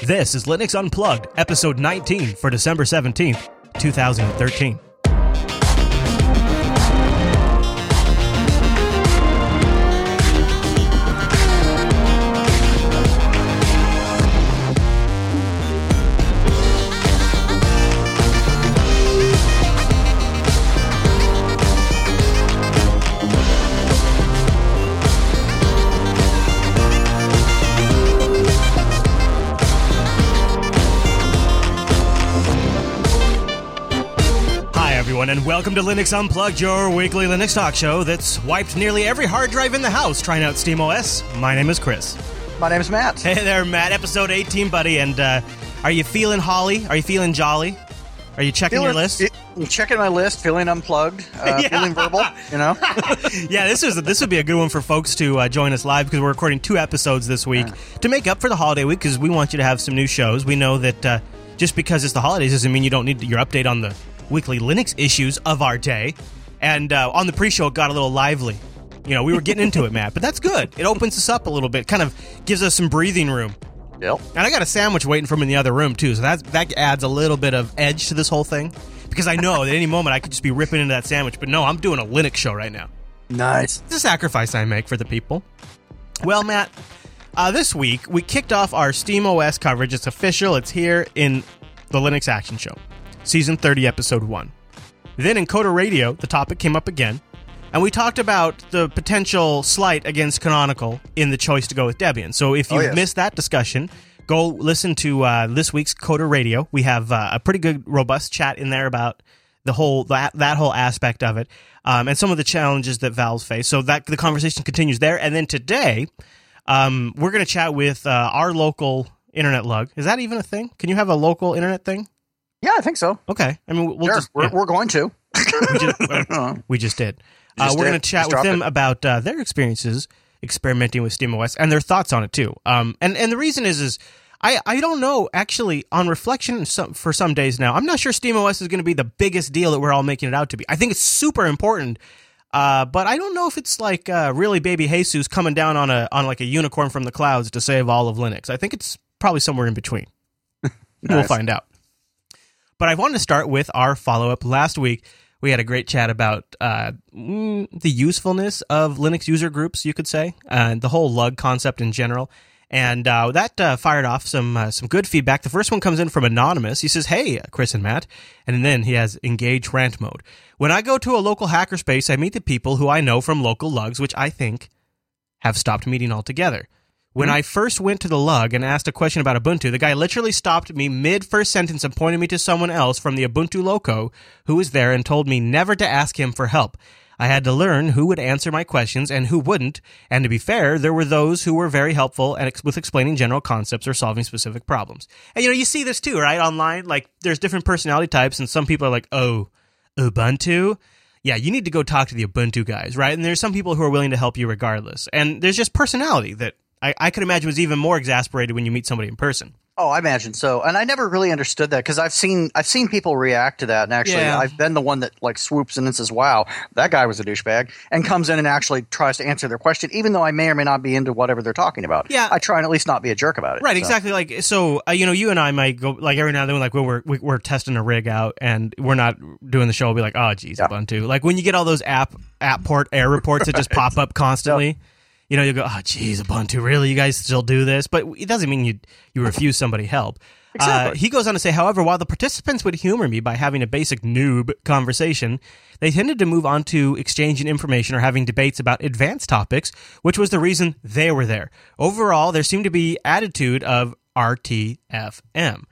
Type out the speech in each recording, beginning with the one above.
This is Linux Unplugged, episode 19 for December 17th, 2013. Everyone, and welcome to Linux Unplugged, your weekly Linux talk show that's wiped nearly every hard drive in the house trying out SteamOS. My name is Chris. My name is Matt. Hey there, Matt. Episode 18, buddy. And uh, are you feeling holly? Are you feeling jolly? Are you checking your list? It- I'm checking my list, feeling unplugged, uh, Yeah. feeling verbal. You know, yeah, this is this would be a good one for folks to uh, join us live because we're recording two episodes this week to make up for the holiday week because we want you to have some new shows. We know that uh, just because it's the holidays doesn't mean you don't need your update on the weekly Linux issues of our day. And uh, on the pre-show, it got a little lively. You know, we were getting into it, Matt, but that's good. It opens us up a little bit, kind of gives us some breathing room. yep. And I got a sandwich waiting for me in the other room too, so that that adds a little bit of edge to this whole thing. Because I know that at any moment I could just be ripping into that sandwich, but no, I'm doing a Linux show right now. Nice. It's a sacrifice I make for the people. Well, Matt, uh, this week we kicked off our SteamOS coverage. It's official. It's here in the Linux Action Show, season 30, episode one. Then in Coder Radio, the topic came up again, and we talked about the potential slight against Canonical in the choice to go with Debian. So if Oh, you've yes. missed that discussion, go listen to uh, this week's Coder Radio. We have uh, a pretty good, robust chat in there about the whole that that whole aspect of it, um, and some of the challenges that Valve face. So that the conversation continues there. And then today, um, we're going to chat with uh, our local internet lug. Is that even a thing? Can you have a local internet thing? Yeah, I think so. Okay, I mean we'll sure, just we're, yeah. we're going to. We just, we just did. Uh, Just we're going to chat Just with them it. about uh, their experiences experimenting with SteamOS and their thoughts on it too. Um, and and the reason is is I, I don't know actually on reflection some, for some days now I'm not sure SteamOS is going to be the biggest deal that we're all making it out to be. I think it's super important. Uh, but I don't know if it's like uh, really baby Jesus coming down on a on like a unicorn from the clouds to save all of Linux. I think it's probably somewhere in between. We'll find out. But I wanted to start with our follow up. Last week, we had a great chat about uh, mm, the usefulness of Linux user groups, you could say, and the whole lug concept in general. And uh, that uh, fired off some uh, some good feedback. The first one comes in from anonymous. He says, "Hey, Chris and Matt," and then he has engage rant mode. When I go to a local hackerspace, I meet the people who I know from local lugs, which I think have stopped meeting altogether. When hmm? I first went to the lug and asked a question about Ubuntu, the guy literally stopped me mid first sentence and pointed me to someone else from the Ubuntu loco who was there and told me never to ask him for help. I had to learn who would answer my questions and who wouldn't. And to be fair, there were those who were very helpful and ex- with explaining general concepts or solving specific problems. And you know, you see this too, right? Online, like there's different personality types, and some people are like, "Oh, Ubuntu." yeah, you need to go talk to the Ubuntu guys, right? And there's some people who are willing to help you regardless. And there's just personality that I, I could imagine was even more exasperated when you meet somebody in person. Oh, I imagine so. And I never really understood that because I've seen I've seen people react to that, and actually, Yeah. I've been the one that like swoops in and says, "Wow, that guy was a douchebag," and comes in and actually tries to answer their question, even though I may or may not be into whatever they're talking about. Yeah. I try and at least not be a jerk about it. Right, So- exactly. Like so, uh, you know, you and I might go like every now and then, like when we're we- we're testing a rig out and we're not doing the show, we'll be like, oh, geez, Yeah. Ubuntu. Like when you get all those app apport error reports that just pop up constantly. You know, you go, oh, geez, Ubuntu, really? You guys still do this? But it doesn't mean you you refuse somebody help. Uh, he goes on to say, however, while the participants would humor me by having a basic noob conversation, they tended to move on to exchanging information or having debates about advanced topics, which was the reason they were there. Overall, there seemed to be attitude of RTFM.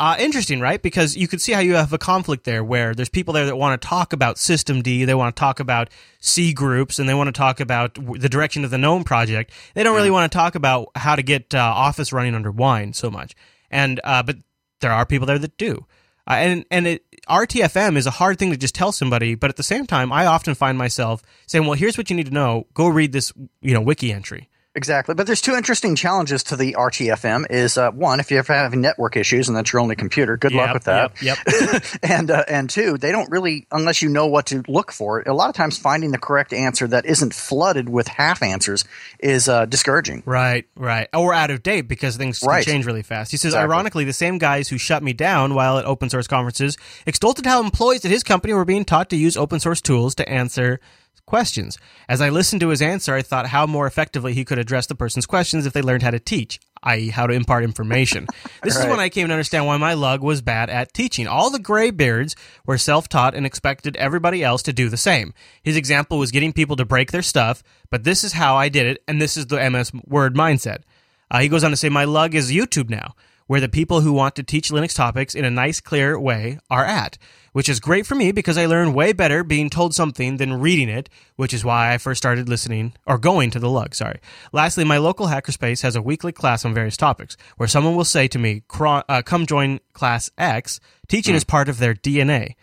Uh, interesting, right? Because you could see how you have a conflict there where there's people there that want to talk about systemd, they want to talk about cgroups, and they want to talk about w- the direction of the GNOME project. They don't really want to talk about how to get uh, Office running under Wine so much. And uh, but there are people there that do. Uh, and and it, RTFM is a hard thing to just tell somebody, but at the same time, I often find myself saying, "Well, here's what you need to know. Go read this, you know, wiki entry." Exactly, but there's two interesting challenges to the RTFM. Is uh, one, if you're having network issues and that's your only computer, good Yep, luck with that. Yep. yep. and uh, and two, they don't really, unless you know what to look for. A lot of times, finding the correct answer that isn't flooded with half answers is uh, discouraging. Right, right. Or out of date because things can Right. change really fast. He says, Exactly. ironically, the same guys who shut me down while at open source conferences extolled how employees at his company were being taught to use open source tools to answer questions. As I listened to his answer, I thought how more effectively he could address the person's questions if they learned how to teach, i.e., how to impart information. This is when I came to understand why my lug was bad at teaching. All the graybeards were self taught and expected everybody else to do the same. His example was getting people to break their stuff, but this is how I did it, and this is the MS Word mindset. Uh, he goes on to say, My lug is YouTube now, where the people who want to teach Linux topics in a nice, clear way are at, which is great for me because I learn way better being told something than reading it, which is why I first started listening or going to the lug. Sorry. Lastly, my local hackerspace has a weekly class on various topics where someone will say to me, uh, Come join class X. Teaching is part of their DNA.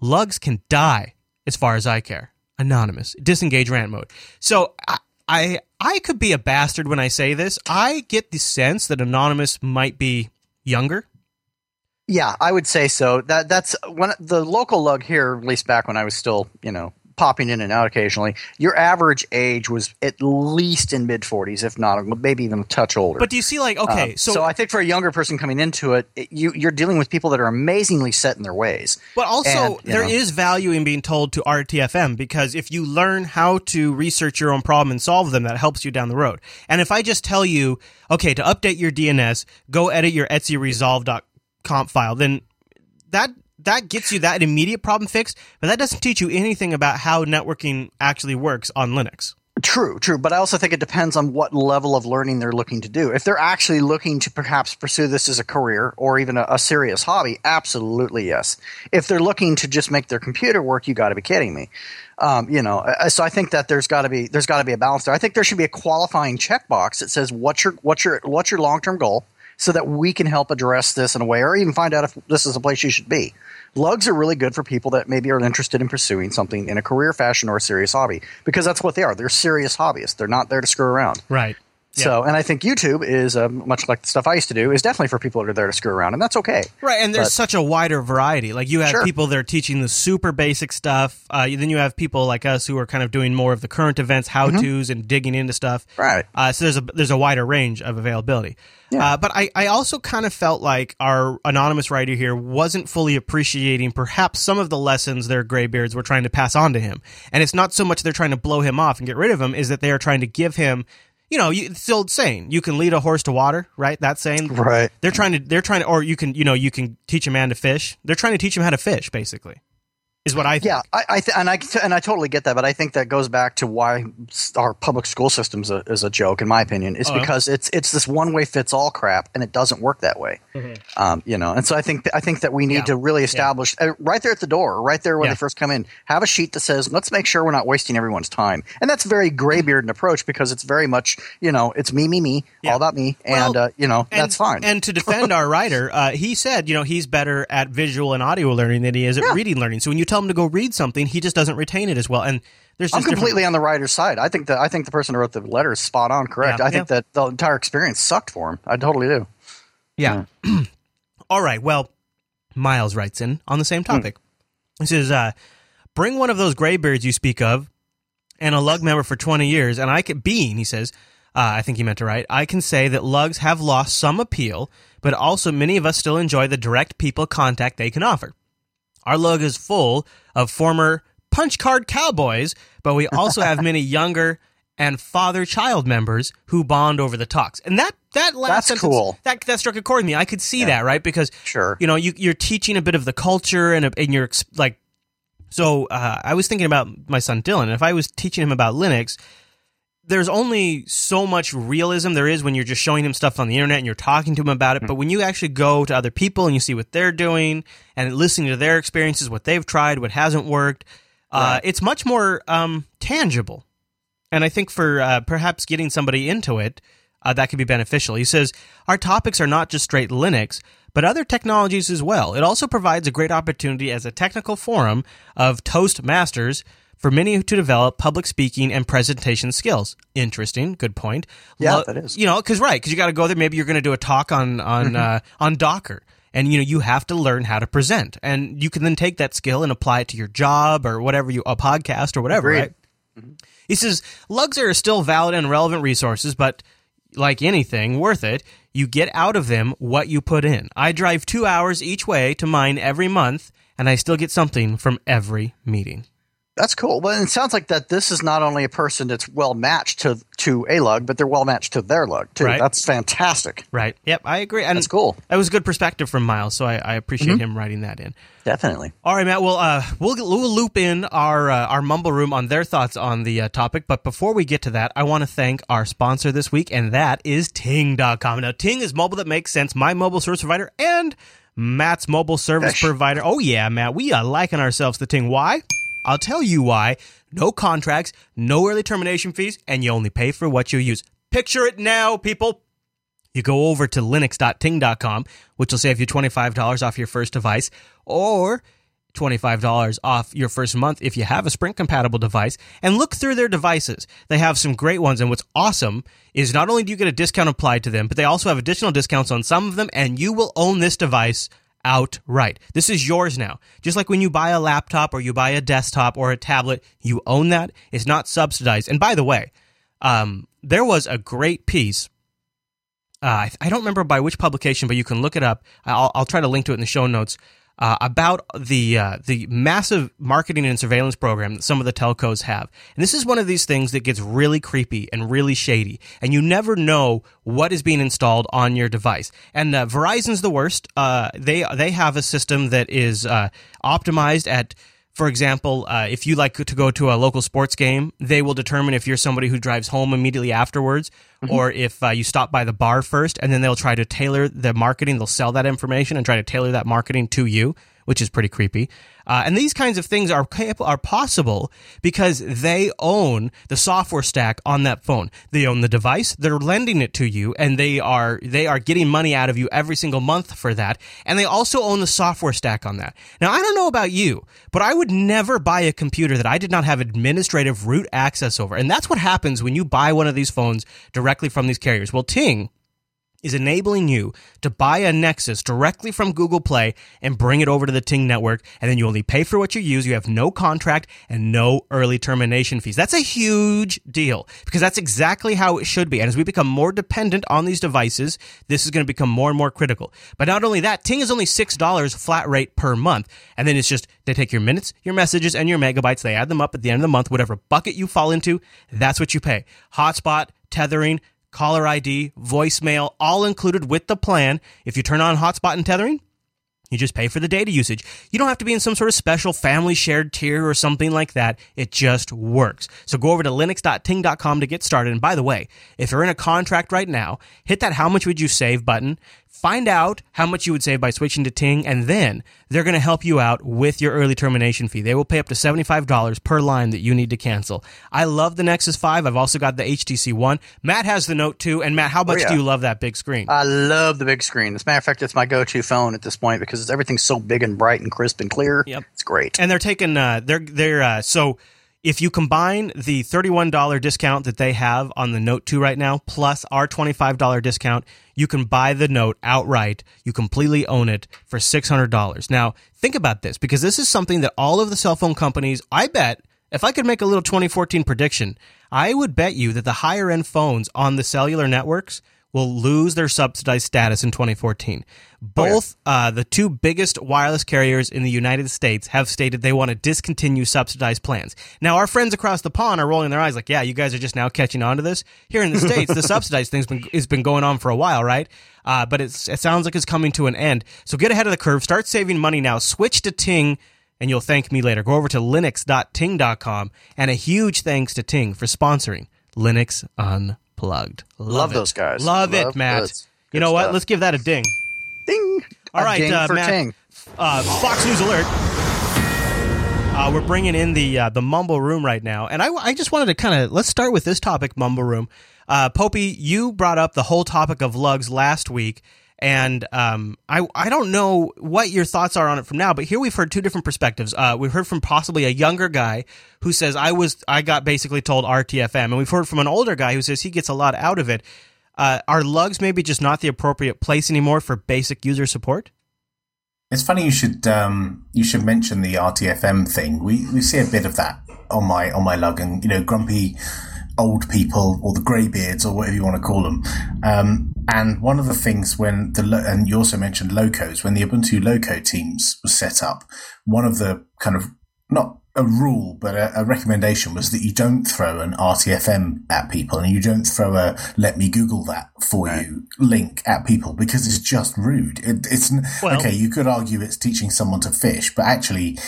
Lugs can die as far as I care. Anonymous. Disengage rant mode. So I, I I could be a bastard when I say this. I get the sense that Anonymous might be younger. Yeah, I would say so. That that's when the local lug here, at least back when I was still, you know, popping in and out occasionally. Your average age was at least in mid forties, if not maybe even a touch older. But do you see like okay, Um, so, I think for a younger person coming into it, it- you you're dealing with people that are amazingly set in their ways. but also and, there is know. value in being told to RTFM because if you learn how to research your own problem and solve them, that helps you down the road. And if I just tell you, okay, to update your DNS, go edit your /etc/resolv.conf file, then that that gets you that immediate problem fixed, but that doesn't teach you anything about how networking actually works on Linux. True, true. But I also think it depends on what level of learning they're looking to do. If they're actually looking to perhaps pursue this as a career or even a, a serious hobby, absolutely yes. If they're looking to just make their computer work, you got to be kidding me. Um, you know, uh, so I think that there's got to be there's got to be a balance there. I think there should be a qualifying checkbox that says what's your what's your what's your long term goal, so that we can help address this in a way, or even find out if this is a place you should be. Lugs are really good for people that maybe are interested in pursuing something in a career fashion or a serious hobby because that's what they are. They're serious hobbyists. They're not there to screw around. Right. So, and I think YouTube is uh, much like the stuff I used to do is definitely for people that are there to screw around, and that's okay. Right, and there's But- such a wider variety. Like you have Sure. people that are teaching the super basic stuff. Uh, then you have people like us who are kind of doing more of the current events, how tos, and digging into stuff. Mm-hmm. Right. Uh, so there's a there's a wider range of availability. Yeah. Uh, but I, I also kind of felt like our anonymous writer here wasn't fully appreciating perhaps some of the lessons their graybeards were trying to pass on to him. And it's not so much they're trying to blow him off and get rid of him, is that they are trying to give him, you know, you, it's the old saying, you can lead a horse to water, right? That saying. Right. They're trying to, they're trying to, or you can, you know, you can teach a man to fish. They're trying to teach him how to fish, basically, is what I think. Yeah, I, I th- and I and I totally get that, but I think that goes back to why our public school system is a, is a joke, in my opinion. Is Oh, yeah? because it's it's this one way fits all crap, and it doesn't work that way. Um, you know, and so I think I think that we need Mm-hmm. Yeah. to really establish uh, right there at the door, right there when Yeah. they first come in, have a sheet that says, "Let's make sure we're not wasting everyone's time." And that's very graybeard approach because it's very much you know it's me me me Yeah. all about me, Well, and uh, you know And- that's fine. And to defend our writer, uh, he said, you know, he's better at visual and audio learning than he is at Yeah. reading learning. So when you tell him to go read something, he just doesn't retain it as well. And there's I'm different- completely on the writer's side. I think that I think the person who wrote the letter is spot on, correct. Yeah, I think yeah. that the entire experience sucked for him. I totally do. Yeah. All right. Well, Miles writes in on the same topic. He says, uh, "Bring one of those graybeards you speak of, and a lug member for twenty years, and I can being." He says, uh, "I think he meant to write. I can say that lugs have lost some appeal, but also many of us still enjoy the direct people contact they can offer. Our lug is full of former punch card cowboys, but we also have many younger." And father-child members who bond over the talks, and that that last That's sentence, cool. that that struck a chord with me. I could see that, right? Because Sure. you know, you, you're teaching a bit of the culture and, and you're like, so uh, I was thinking about my son Dylan. If I was teaching him about Linux, there's only so much realism there is when you're just showing him stuff on the internet and you're talking to him about it. But when you actually go to other people and you see what they're doing and listening to their experiences, what they've tried, what hasn't worked, uh, it's much more um, tangible. And I think for uh, perhaps getting somebody into it, uh, that could be beneficial. He says, Our topics are not just straight Linux, but other technologies as well. It also provides a great opportunity as a technical forum of Toastmasters, for many to develop public speaking and presentation skills. Interesting, good point. Yeah, Lo- that is. You know, because right, because you got to go there. Maybe you're going to do a talk on on uh, on Docker, and you know you have to learn how to present, and you can then take that skill and apply it to your job or whatever you a podcast or whatever. Agreed. Right. He says lugs are still valid and relevant resources, but like anything worth it, you get out of them what you put in. I drive two hours each way to mine every month, and I still get something from every meeting. That's cool. Well, it sounds like that this is not only a person that's well matched to to a lug, but they're well matched to their lug too. Right. That's fantastic. Right. Yep, I agree. And That's cool. That was a good perspective from Miles, so I, I appreciate him writing that in. Definitely. All right, Matt. Well, uh, we'll we'll loop in our uh, our mumble room on their thoughts on the uh, topic. But before we get to that, I want to thank our sponsor this week, and that is Ting.com. Now, Ting is mobile that makes sense. My mobile service provider and Matt's mobile service Gosh. provider. Oh yeah, Matt. We are liking ourselves to Ting. Why? I'll tell you why. No contracts, no early termination fees, and you only pay for what you use. Picture it now, people. You go over to linux.ting.com, which will save you $25 off your first device, or $25 off your first month if you have a Sprint compatible device, and look through their devices. They have some great ones, and what's awesome is not only do you get a discount applied to them, but they also have additional discounts on some of them, and you will own this device outright. This is yours now. Just like when you buy a laptop or you buy a desktop or a tablet, you own that. It's not subsidized. And by the way, um, there was a great piece uh, I, I don't remember by which publication, but you can look it up. I'll, I'll try to link to it in the show notes uh, about the uh, the massive marketing and surveillance program that some of the telcos have. And this is one of these things that gets really creepy and really shady, and you never know what is being installed on your device. And uh, Verizon's the worst. Uh, they they have a system that is uh, optimized at for example, uh, if you like to go to a local sports game, they will determine if you're somebody who drives home immediately afterwards, or if uh, you stop by the bar first, and then they'll try to tailor the marketing. They'll sell that information and try to tailor that marketing to you, which is pretty creepy. Uh, and these kinds of things are are possible because they own the software stack on that phone. They own the device. They're lending it to you, and they are they are getting money out of you every single month for that. And they also own the software stack on that. Now, I don't know about you, but I would never buy a computer that I did not have administrative root access over. And that's what happens when you buy one of these phones directly from these carriers. Well, Ting is enabling you to buy a Nexus directly from Google Play and bring it over to the Ting network. And then you only pay for what you use. You have no contract and no early termination fees. That's a huge deal because that's exactly how it should be. And as we become more dependent on these devices, this is going to become more and more critical. But not only that, Ting is only $6 flat rate per month. And then it's just, they take your minutes, your messages, and your megabytes. They add them up at the end of the month. Whatever bucket you fall into, that's what you pay. Hotspot, tethering, caller ID, voicemail, all included with the plan. If you turn on hotspot and tethering, you just pay for the data usage. You don't have to be in some sort of special family shared tier or something like that. It just works. So go over to linux.ting.com to get started. And by the way, if you're in a contract right now, hit that how much would you save button. Find out how much you would save by switching to Ting, and then they're going to help you out with your early termination fee. They will pay up to $75 per line that you need to cancel. I love the Nexus 5. I've also got the HTC One. Matt has the Note 2. And Matt, how much yeah. do you love that big screen? I love the big screen. As a matter of fact, it's my go-to phone at this point because everything's so big and bright and crisp and clear. Yep. It's great. and they're taking uh they're they're uh so if you combine the $31 discount that they have on the Note 2 right now plus our $25 discount, you can buy the Note outright. You completely own it for $600. Now, think about this because this is something that all of the cell phone companies, I bet, if I could make a little 2014 prediction, I would bet you that the higher end phones on the cellular networks will lose their subsidized status in 2014. Both uh, the two biggest wireless carriers in the United States have stated they want to discontinue subsidized plans. Now, our friends across the pond are rolling their eyes like, yeah, you guys are just now catching on to this. Here in the States, the subsidized thing's been, has been going on for a while, right? Uh, but it's, it sounds like it's coming to an end. So get ahead of the curve. Start saving money now. Switch to Ting and you'll thank me later. Go over to linux.ting.com and a huge thanks to Ting for sponsoring Linux Unplugged. Love it. those guys. Love, it, Matt. good- you know what? Let's give that a ding. Ding. All A right, ding uh, Matt. Uh, Fox News alert. Uh, we're bringing in the uh, the mumble room right now, and I, I just wanted to kind of let's start with this topic, mumble room. Uh, Popey, you brought up the whole topic of lugs last week, And um, I I don't know what your thoughts are on it from now, but here we've heard two different perspectives. Uh, we've heard from possibly a younger guy who says I was I got basically told RTFM, and we've heard from an older guy who says he gets a lot out of it. Uh, are lugs maybe just not the appropriate place anymore for basic user support? It's funny you should um, you should mention the RTFM thing. We we see a bit of that on my on my lug, and you know, grumpy old people or the greybeards or whatever you want to call them. Um, and one of the things when the and you also mentioned locos when the Ubuntu loco teams was set up, one of the kind of not a rule, but a, a, recommendation was that you don't throw an RTFM at people and you don't throw a let me Google that for you link at people because it's just rude. It, it's well, okay. You could argue it's teaching someone to fish, but actually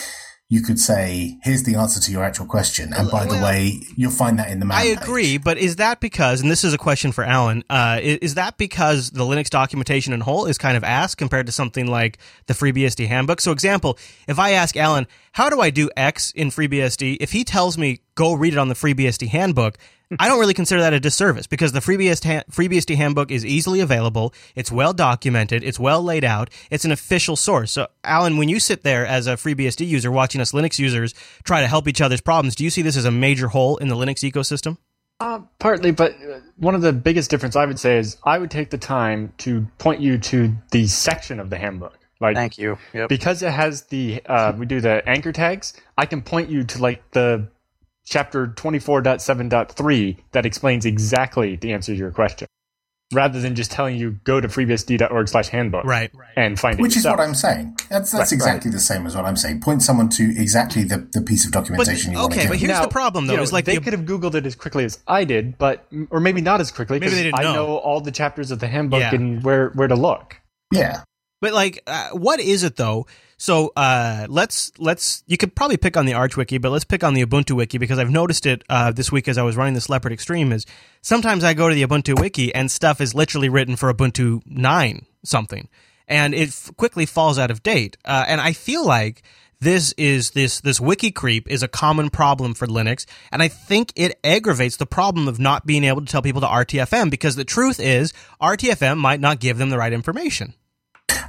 you could say, here's the answer to your actual question. And by well, the way, you'll find that in the man I agree, but is that because, and this is a question for Alan, uh, is that because the Linux documentation in whole is kind of ass compared to something like the FreeBSD handbook? So example, if I ask Alan, how do I do X in FreeBSD? If he tells me, go read it on the FreeBSD handbook, I don't really consider that a disservice because the FreeBSD, FreeBSD handbook is easily available. It's well documented. It's well laid out. It's an official source. So, Alan, when you sit there as a FreeBSD user watching us Linux users try to help each other's problems, do you see this as a major hole in the Linux ecosystem? Uh, partly, but uh, one of the biggest difference I would say is I would take the time to point you to the section of the handbook. Like, Thank you. Yep. Because it has the uh, we do the anchor tags. I can point you to like the chapter 24.7.3 that explains exactly the answer to your question rather than just telling you go to freebsd.org slash handbook right and find it which yourself. is what i'm saying that's that's right, exactly right. the same as what i'm saying point someone to exactly the, the piece of documentation but, you okay, want to but here's now, the problem though you know, is like they the, could have googled it as quickly as i did but or maybe not as quickly because i know. know. all the chapters of the handbook yeah. and where where to look yeah but like uh, what is it though so uh, let's let's you could probably pick on the Arch Wiki, but let's pick on the Ubuntu Wiki because I've noticed it uh, this week as I was running this Leopard Extreme. Is sometimes I go to the Ubuntu Wiki and stuff is literally written for Ubuntu nine something, and it f- quickly falls out of date. Uh, and I feel like this is this this wiki creep is a common problem for Linux, and I think it aggravates the problem of not being able to tell people to RTFM because the truth is RTFM might not give them the right information.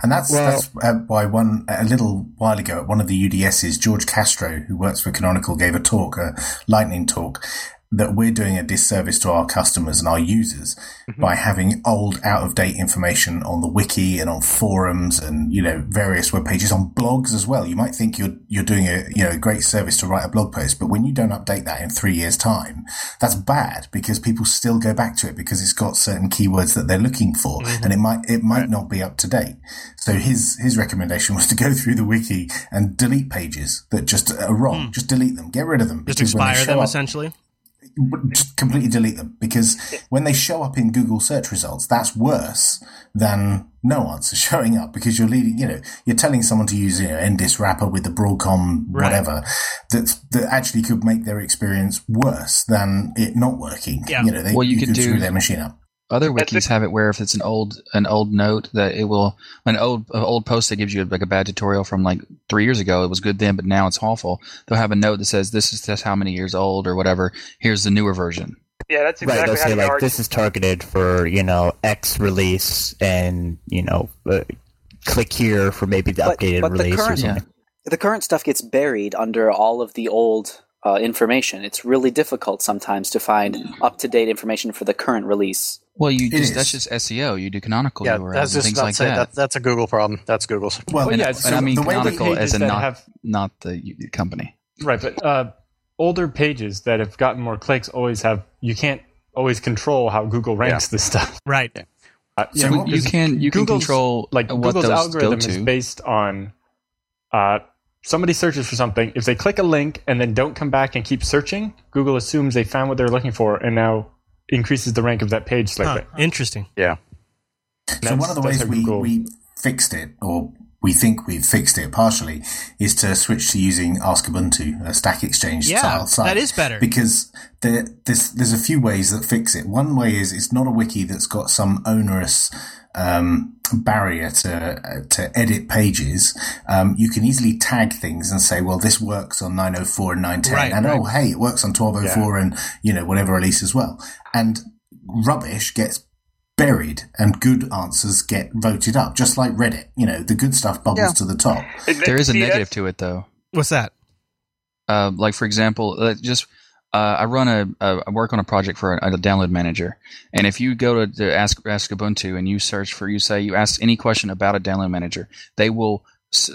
And that's well, that's uh, why one a little while ago at one of the UDSs, George Castro, who works for Canonical, gave a talk, a lightning talk, that we're doing a disservice to our customers and our users mm-hmm. by having old, out of date information on the wiki and on forums and, you know, various web pages on blogs as well. You might think you're, you're doing a, you know, a great service to write a blog post, but when you don't update that in three years time, that's bad because people still go back to it because it's got certain keywords that they're looking for mm-hmm. and it might, it might right. not be up to date. So his, his recommendation was to go through the wiki and delete pages that just are wrong. Mm. Just delete them. Get rid of them. Just expire them up, essentially just completely delete them because when they show up in Google search results, that's worse than no answer showing up because you're leading, you know, you're telling someone to use, you know, NDIS wrapper with the Broadcom whatever right. that, that actually could make their experience worse than it not working. Yeah. You know, they, well, you, you could, do, screw their machine up. Other wikis have it where if it's an old an old note that it will an old an old post that gives you like a bad tutorial from like three years ago. It was good then, but now it's awful. They'll have a note that says this is just how many years old or whatever. Here's the newer version. Yeah, that's exactly right. They'll say like this is targeted for you know X release, and you know uh, click here for maybe the but, updated but release current, or something. The current stuff gets buried under all of the old uh, information. It's really difficult sometimes to find up to date information for the current release. Well, you just, that's just SEO. You do canonical yeah, URLs that's and things like that. that. That's a Google problem. That's Google's. Well, and, yeah, so I mean canonical as a not have, not the company. Right, but uh, older pages that have gotten more clicks always have. You can't always control how Google ranks yeah. this stuff. Right. Yeah. Uh, so yeah, you can you can control like what Google's those algorithm go to. is based on uh, somebody searches for something. If they click a link and then don't come back and keep searching, Google assumes they found what they're looking for and now increases the rank of that page slightly. Huh, interesting. Yeah. So one of the ways we, we fixed it, or we think we've fixed it partially, is to switch to using Ask Ubuntu, a Stack Exchange yeah, style site. That is better because there, there's there's a few ways that fix it. One way is it's not a wiki that's got some onerous um, barrier to to edit pages, um, you can easily tag things and say, well, this works on 904 and 910, right, and right. oh, hey, it works on 1204 yeah. and you know whatever release as well. And rubbish gets buried and good answers get voted up, just like Reddit. You know, the good stuff bubbles Yeah. to the top. There is a negative to it, though. What's that? Uh, like for example, uh, just uh, I run a, a I work on a project for a, a download manager, and if you go to, to ask ask Ubuntu and you search for you say you ask any question about a download manager, they will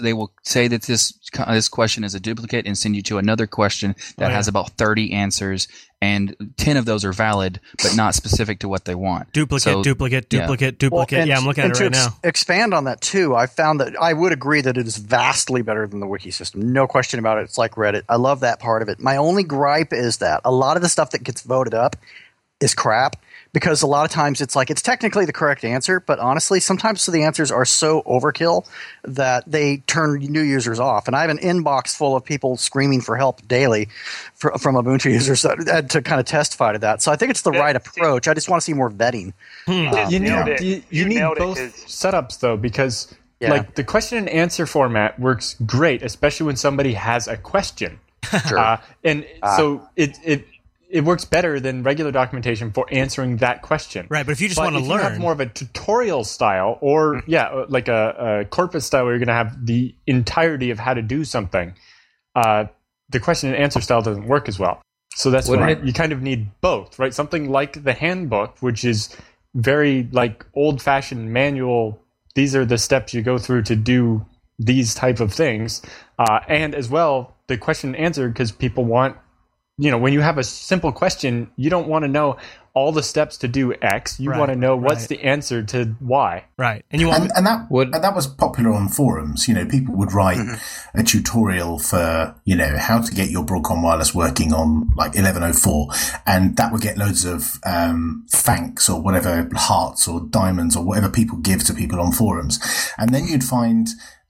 they will say that this this question is a duplicate and send you to another question that Oh, yeah. has about thirty answers, and ten of those are valid but not specific to what they want. Duplicate, So- duplicate, yeah. duplicate, duplicate. yeah, I'm looking at and it right ex- now. Expand on that too. I found that I would agree that it is vastly better than the wiki system. No question about it. It's like Reddit. I love that part of it. My only gripe is that a lot of the stuff that gets voted up is crap because a lot of times it's like it's technically the correct answer, but honestly, sometimes the answers are so overkill that they turn new users off. And I have an inbox full of people screaming for help daily fr- from Ubuntu users that, to kind of testify to that. So I think it's the Yeah, right see- approach. I just want to see more vetting. You just you need, nailed it. you, you You need nailed it, both 'cause- setups though because Yeah. like the question and answer format works great especially when somebody has a question uh, and so it, it it works better than regular documentation for answering that question. Right, but if you just want to if you have learn, more of a tutorial style or yeah uh, like a, a corpus style where you're going to have the entirety of how to do something uh, the question and answer style doesn't work as well. So that's Wouldn't why it- you kind of need both right? Something like the handbook which is very like old fashioned manual these are the steps you go through to do these type of things uh, and as well the question and answer because people want you know when you have a simple question you don't want to know all the steps to do x you Right, want to know what's right. the answer to y right? And you want and, and that Would- and that was popular on forums. You know, people would write a tutorial for you know how to get your Broadcom wireless working on like 1104, and that would get loads of um, thanks or whatever hearts or diamonds or whatever people give to people on forums, and then you'd find.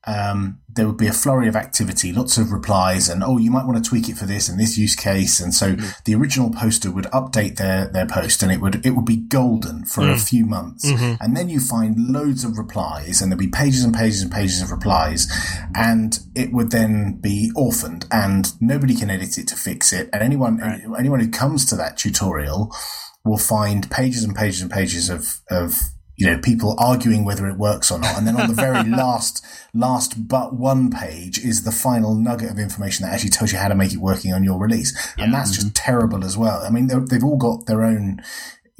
Um, there would be a flurry of activity, lots of replies, and oh, you might want to tweak it for this and this use case. And so mm-hmm. the original poster would update their their post, and it would it would be golden for a mm. few months. Mm-hmm. And then you find loads of replies, and there'd be pages and pages and pages of replies, and it would then be orphaned, and nobody can edit it to fix it. And anyone anyone who comes to that tutorial will find pages and pages and pages of of you know people arguing whether it works or not. And then on the very last last but one page is the final nugget of information that actually tells you how to make it working on your release. And that's just terrible as well. I mean they've all got their own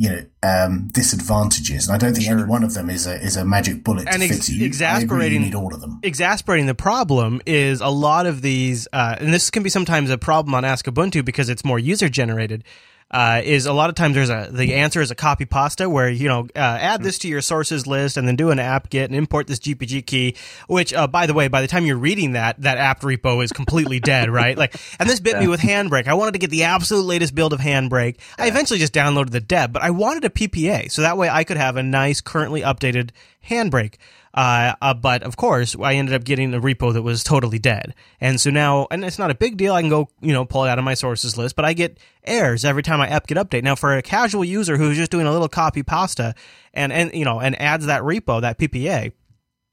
you know um, disadvantages. And i don't think any one of them is a is a magic bullet to And ex- fix it You- exasperating- need all of them. exasperating the problem is a lot of these, uh, and this can be sometimes a problem on Ask Ubuntu because it's more user generated. Uh, is a lot of times there's a the answer is a copy pasta where you know uh, add this to your sources list and then do an apt get and import this GPG key. Which, uh, by the way, by the time you're reading that, that apt repo is completely dead, right? Like, and this bit me with Handbrake. I wanted to get the absolute latest build of Handbrake. I eventually just downloaded the deb, but I wanted a PPA so that way I could have a nice, currently updated Handbrake. Uh, uh, but of course, I ended up getting a repo that was totally dead. And so now, and it's not a big deal. I can go, you know, pull it out of my sources list, but I get errors every time I get update. Now, for a casual user who's just doing a little copy pasta and, and, you know, and adds that repo, that PPA,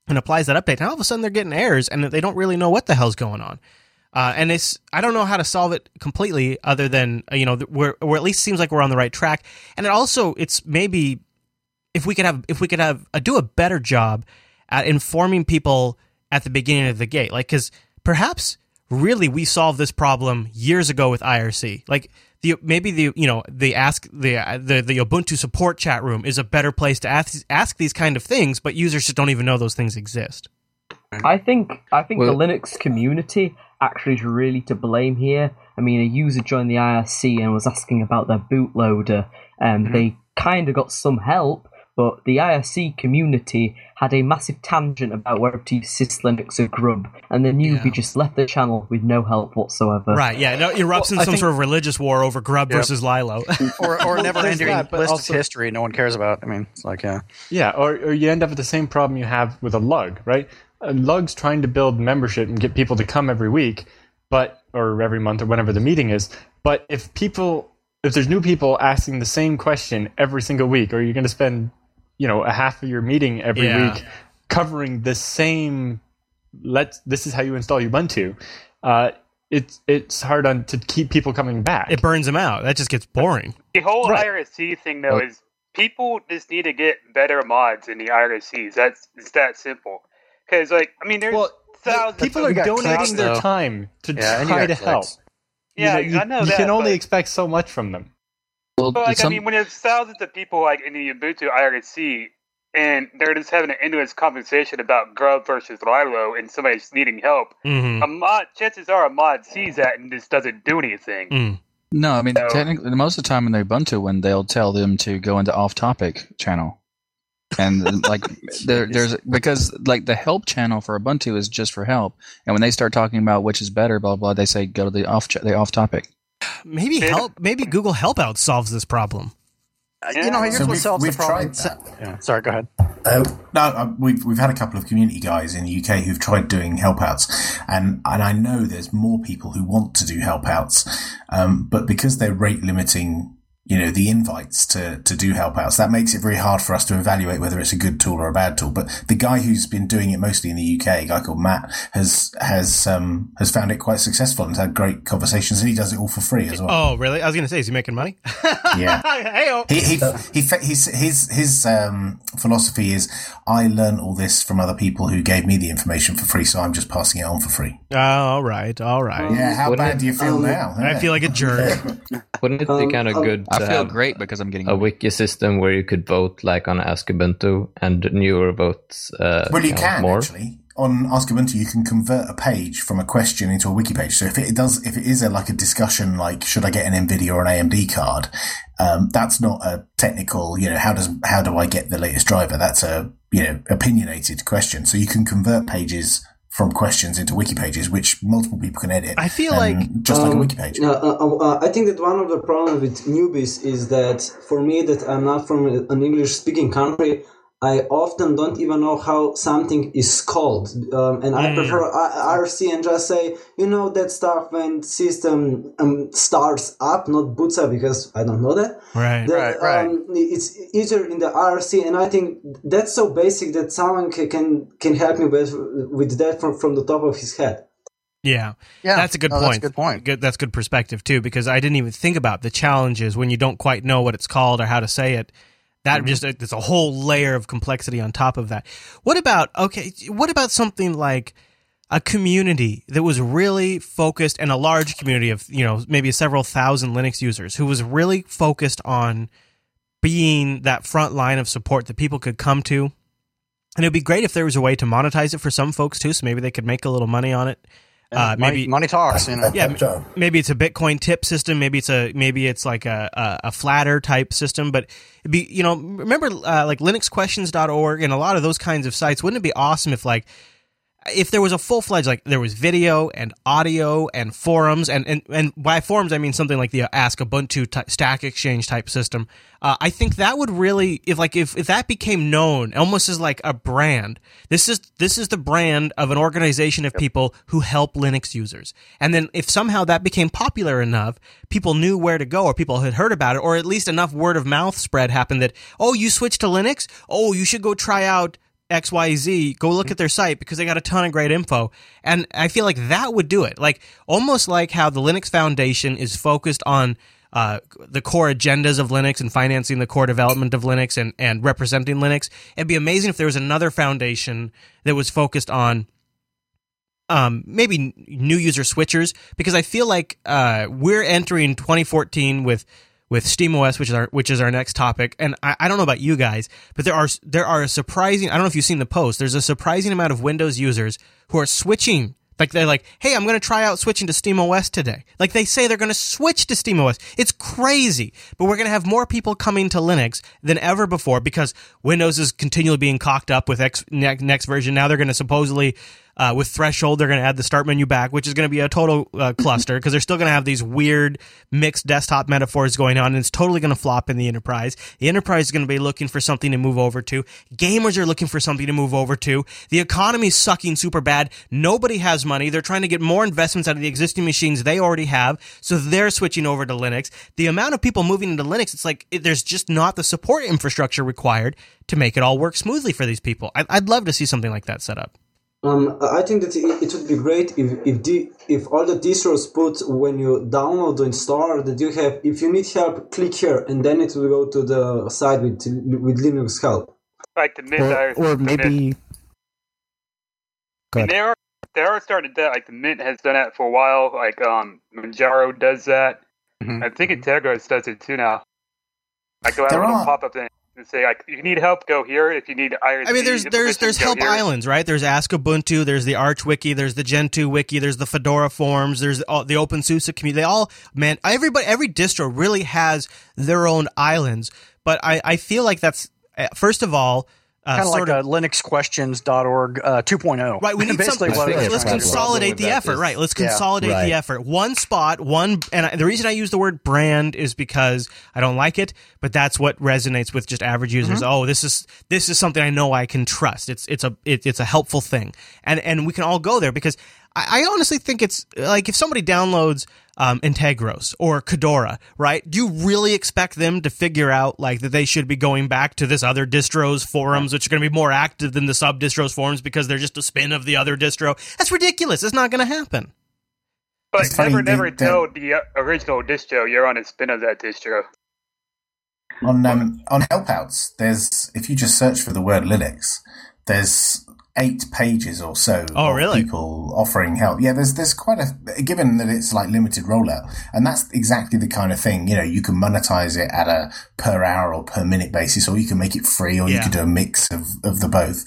and applies that update, now all of a sudden they're getting errors and they don't really know what the hell's going on. Uh, and it's I don't know how to solve it completely, other than uh, you know th- we're at least seems like we're on the right track. And it also it's maybe if we could have if we could have uh, do a better job at informing people at the beginning of the gate, like because perhaps really we solved this problem years ago with IRC, like. The, maybe the you know the ask the the the Ubuntu support chat room is a better place to ask ask these kind of things, but users just don't even know those things exist. I think I think Well- the Linux community actually is really to blame here. I mean, a user joined the IRC and was asking about their bootloader, and mm-hmm. they kind of got some help, but the IRC community had a massive tangent about whether to use syslinux or grub, and the newbie Yeah. just left the channel with no help whatsoever. Right? Yeah, no, it erupts in some think- sort of religious war over Grub Yep. versus Lilo. or, or Well, never ending that, but list also- of history no one cares about. I mean, it's like, yeah. Yeah, or, or you end up with the same problem you have with a lug, right? A lug's trying to build membership and get people to come every week, but or every month or whenever the meeting is. But if people, if there's new people asking the same question every single week, or you're going to spend, you know, a half of your meeting every Yeah. week covering the same, let's this is how you install Ubuntu. Uh, it's it's hard on to keep people coming back. it burns them out. That just gets boring. The whole Right. IRC thing, though, is people just need to get better mods in the IRCs. That's it's that simple. Because like I mean, there's Well, thousands. people are donating clicks, their though. time to Yeah, try got to help. Yeah, you, know, you, I know you that, can only but- expect so much from them. Well, But like, some- I mean, when there's thousands of people like in the Ubuntu IRC, and they're just having an endless conversation about Grub versus Lilo, and somebody's needing help, hmm a mod, chances are a mod sees that and just doesn't do anything. Mm. no, I mean So- technically, most of the time in the Ubuntu one, they'll tell them to go into off-topic channel, and like there, there's because like the help channel for Ubuntu is just for help, and when they start talking about which is better, blah blah, they say go to the off the off-topic. Maybe Did- help. Maybe Google Help Out solves this problem. Uh, you know, here's So what we've, solves we've the problem. tried that. Yeah. Sorry, go ahead. Uh, no, uh, we've we've had a couple of community guys in the UK who've tried doing help outs, and and I know there's more people who want to do help outs, um, but because they're rate limiting, you know, the invites to to do help outs, that makes it very hard for us to evaluate whether it's a good tool or a bad tool. But the guy who's been doing it mostly in the UK, a guy called Matt, has has um, has found it quite successful and has had great conversations, and he does it all for free as well. Oh, really? I was going to say, is he making money? Yeah. hey He, he, he, fa- his, his, his, um, philosophy is, I learned all this from other people who gave me the information for free, so I'm just passing it on for free. Oh, all right, all right. Yeah, how Wouldn't bad it- do you feel um, now? I feel like a jerk. Wouldn't it be Um, kind of um, good I feel have great because I'm getting a wiki system where you could vote like on Ask Ubuntu and newer votes? Uh, Well, you count can more? actually. On Ask Ubuntu, you can convert a page from a question into a wiki page. So if it does, if it is a, like a discussion, like should I get an Nvidia or an AMD card, um, that's not a technical. You know, how does how do I get the latest driver? That's a you know opinionated question. So you can convert pages from questions into wiki pages, which multiple people can edit. I feel like- just like a Um, wiki page. Uh, uh, uh, I think that one of the problems with newbies is that for me, that I'm not from an English speaking country, I often don't even know how something is called, um, and I Mm. prefer I- IRC and just say, you know, that stuff when system um, starts up, not boots up, because I don't know that. Right. The- Right, right. Um, it's easier in the IRC, and I think that's so basic that someone ca- can can help me with with that from from the top of his head. Yeah. Yeah, That's a good no, point. That's good point. Good, that's good perspective too, because I didn't even think about the challenges when you don't quite know what it's called or how to say it. That Mm-hmm. just it's a whole layer of complexity on top of that. What about okay? What about something like a community that was really focused and a large community of you know maybe several thousand Linux users who was really focused on being that front line of support that people could come to. And it'd be great if there was a way to monetize it for some folks too, so maybe they could make a little money on it. Uh, money, maybe money talks. You know. yeah, maybe it's a Bitcoin tip system. Maybe it's a maybe it's like a a, a Flattr type system. But it'd be you know remember uh, like LinuxQuestions.org and a lot of those kinds of sites. Wouldn't it be awesome if like if there was a full fledged like there was video and audio and forums and and and by forums I mean something like the Ask Ubuntu type, Stack Exchange type system. Uh, I think that would really if like if if that became known almost as like a brand. This is this is the brand of an organization of people who help Linux users. And then if somehow that became popular enough, people knew where to go or people had heard about it or at least enough word of mouth spread happened that oh you switched to Linux? Oh, you should go try out XYZ, go look at their site because they got a ton of great info. And I feel like that would do it. Like almost like how the Linux Foundation is focused on uh, the core agendas of Linux and financing the core development of Linux and, and representing Linux. It'd be amazing if there was another foundation that was focused on um, maybe new user switchers because I feel like uh, we're entering 2014 with with SteamOS, which is our which is our next topic. And I, I don't know about you guys, but there are there are a surprising. I don't know if you've seen the post. There's a surprising amount of Windows users who are switching. Like they're like, hey, I'm going to try out switching to SteamOS today. Like they say they're going to switch to SteamOS. It's crazy, but we're going to have more people coming to Linux than ever before because Windows is continually being cocked up with X, next, next version. Now they're going to supposedly uh, with Threshold, they're going to add the start menu back, which is going to be a total uh, cluster because they're still going to have these weird mixed desktop metaphors going on, and it's totally going to flop in the enterprise. The enterprise is going to be looking for something to move over to. Gamers are looking for something to move over to. The economy's sucking super bad. Nobody has money. They're trying to get more investments out of the existing machines they already have, so they're switching over to Linux. The amount of people moving into Linux, it's like it, there's just not the support infrastructure required to make it all work smoothly for these people. I, I'd love to see something like that set up. Um, I think that it, it would be great if if, the, if all the distros put when you download or install that you have if you need help click here and then it will go to the site with with Linux help. Like the Mint Or, or the maybe. Go And ahead. they are they are starting to do that. Like the Mint has done that for a while. Like um, Manjaro does that. Mhm. I think Antergos does it too now. Like they'll have a pop up thing and say like, you need help, go here. If you need I mean, there's there's there's help here. islands, right? There's Ask Ubuntu, there's the Arch Wiki, there's the Gentoo Wiki, there's the Fedora forums, there's all, the OpenSUSE community. They all, man, everybody, every distro really has their own islands. But I, I feel like that's uh, first of all, uh, kind of like sort a linuxquestions.org uh, 2.0. Right, we need Basically some. Let's. Let's consolidate the effort. is- Right, let's Yeah. consolidate Right. the effort. One spot, one, and I, the reason I use the word brand is because I don't like it, but that's what resonates with just average users. Oh, this is this is something I know I can trust. It's it's a it, it's a helpful thing, and and we can all go there because I, I honestly think it's like if somebody downloads um, Antergos or Cadora, right? Do you really expect them to figure out like that they should be going back to this other distro's forums, which are going to be more active than the sub distro's forums because they're just a spin of the other distro? That's ridiculous. It's not going to happen. But It's never, they- never they- tell the uh, original distro you're on a spin of that distro. On um, on helpouts, there's if you just search for the word Linux, there's eight pages or so Oh, of really? people offering help. Yeah, there's there's quite a given that it's like limited rollout, and that's exactly the kind of thing. You know, you can monetize it at a per hour or per minute basis, or you can make it free, or you Yeah. could do a mix of of the both.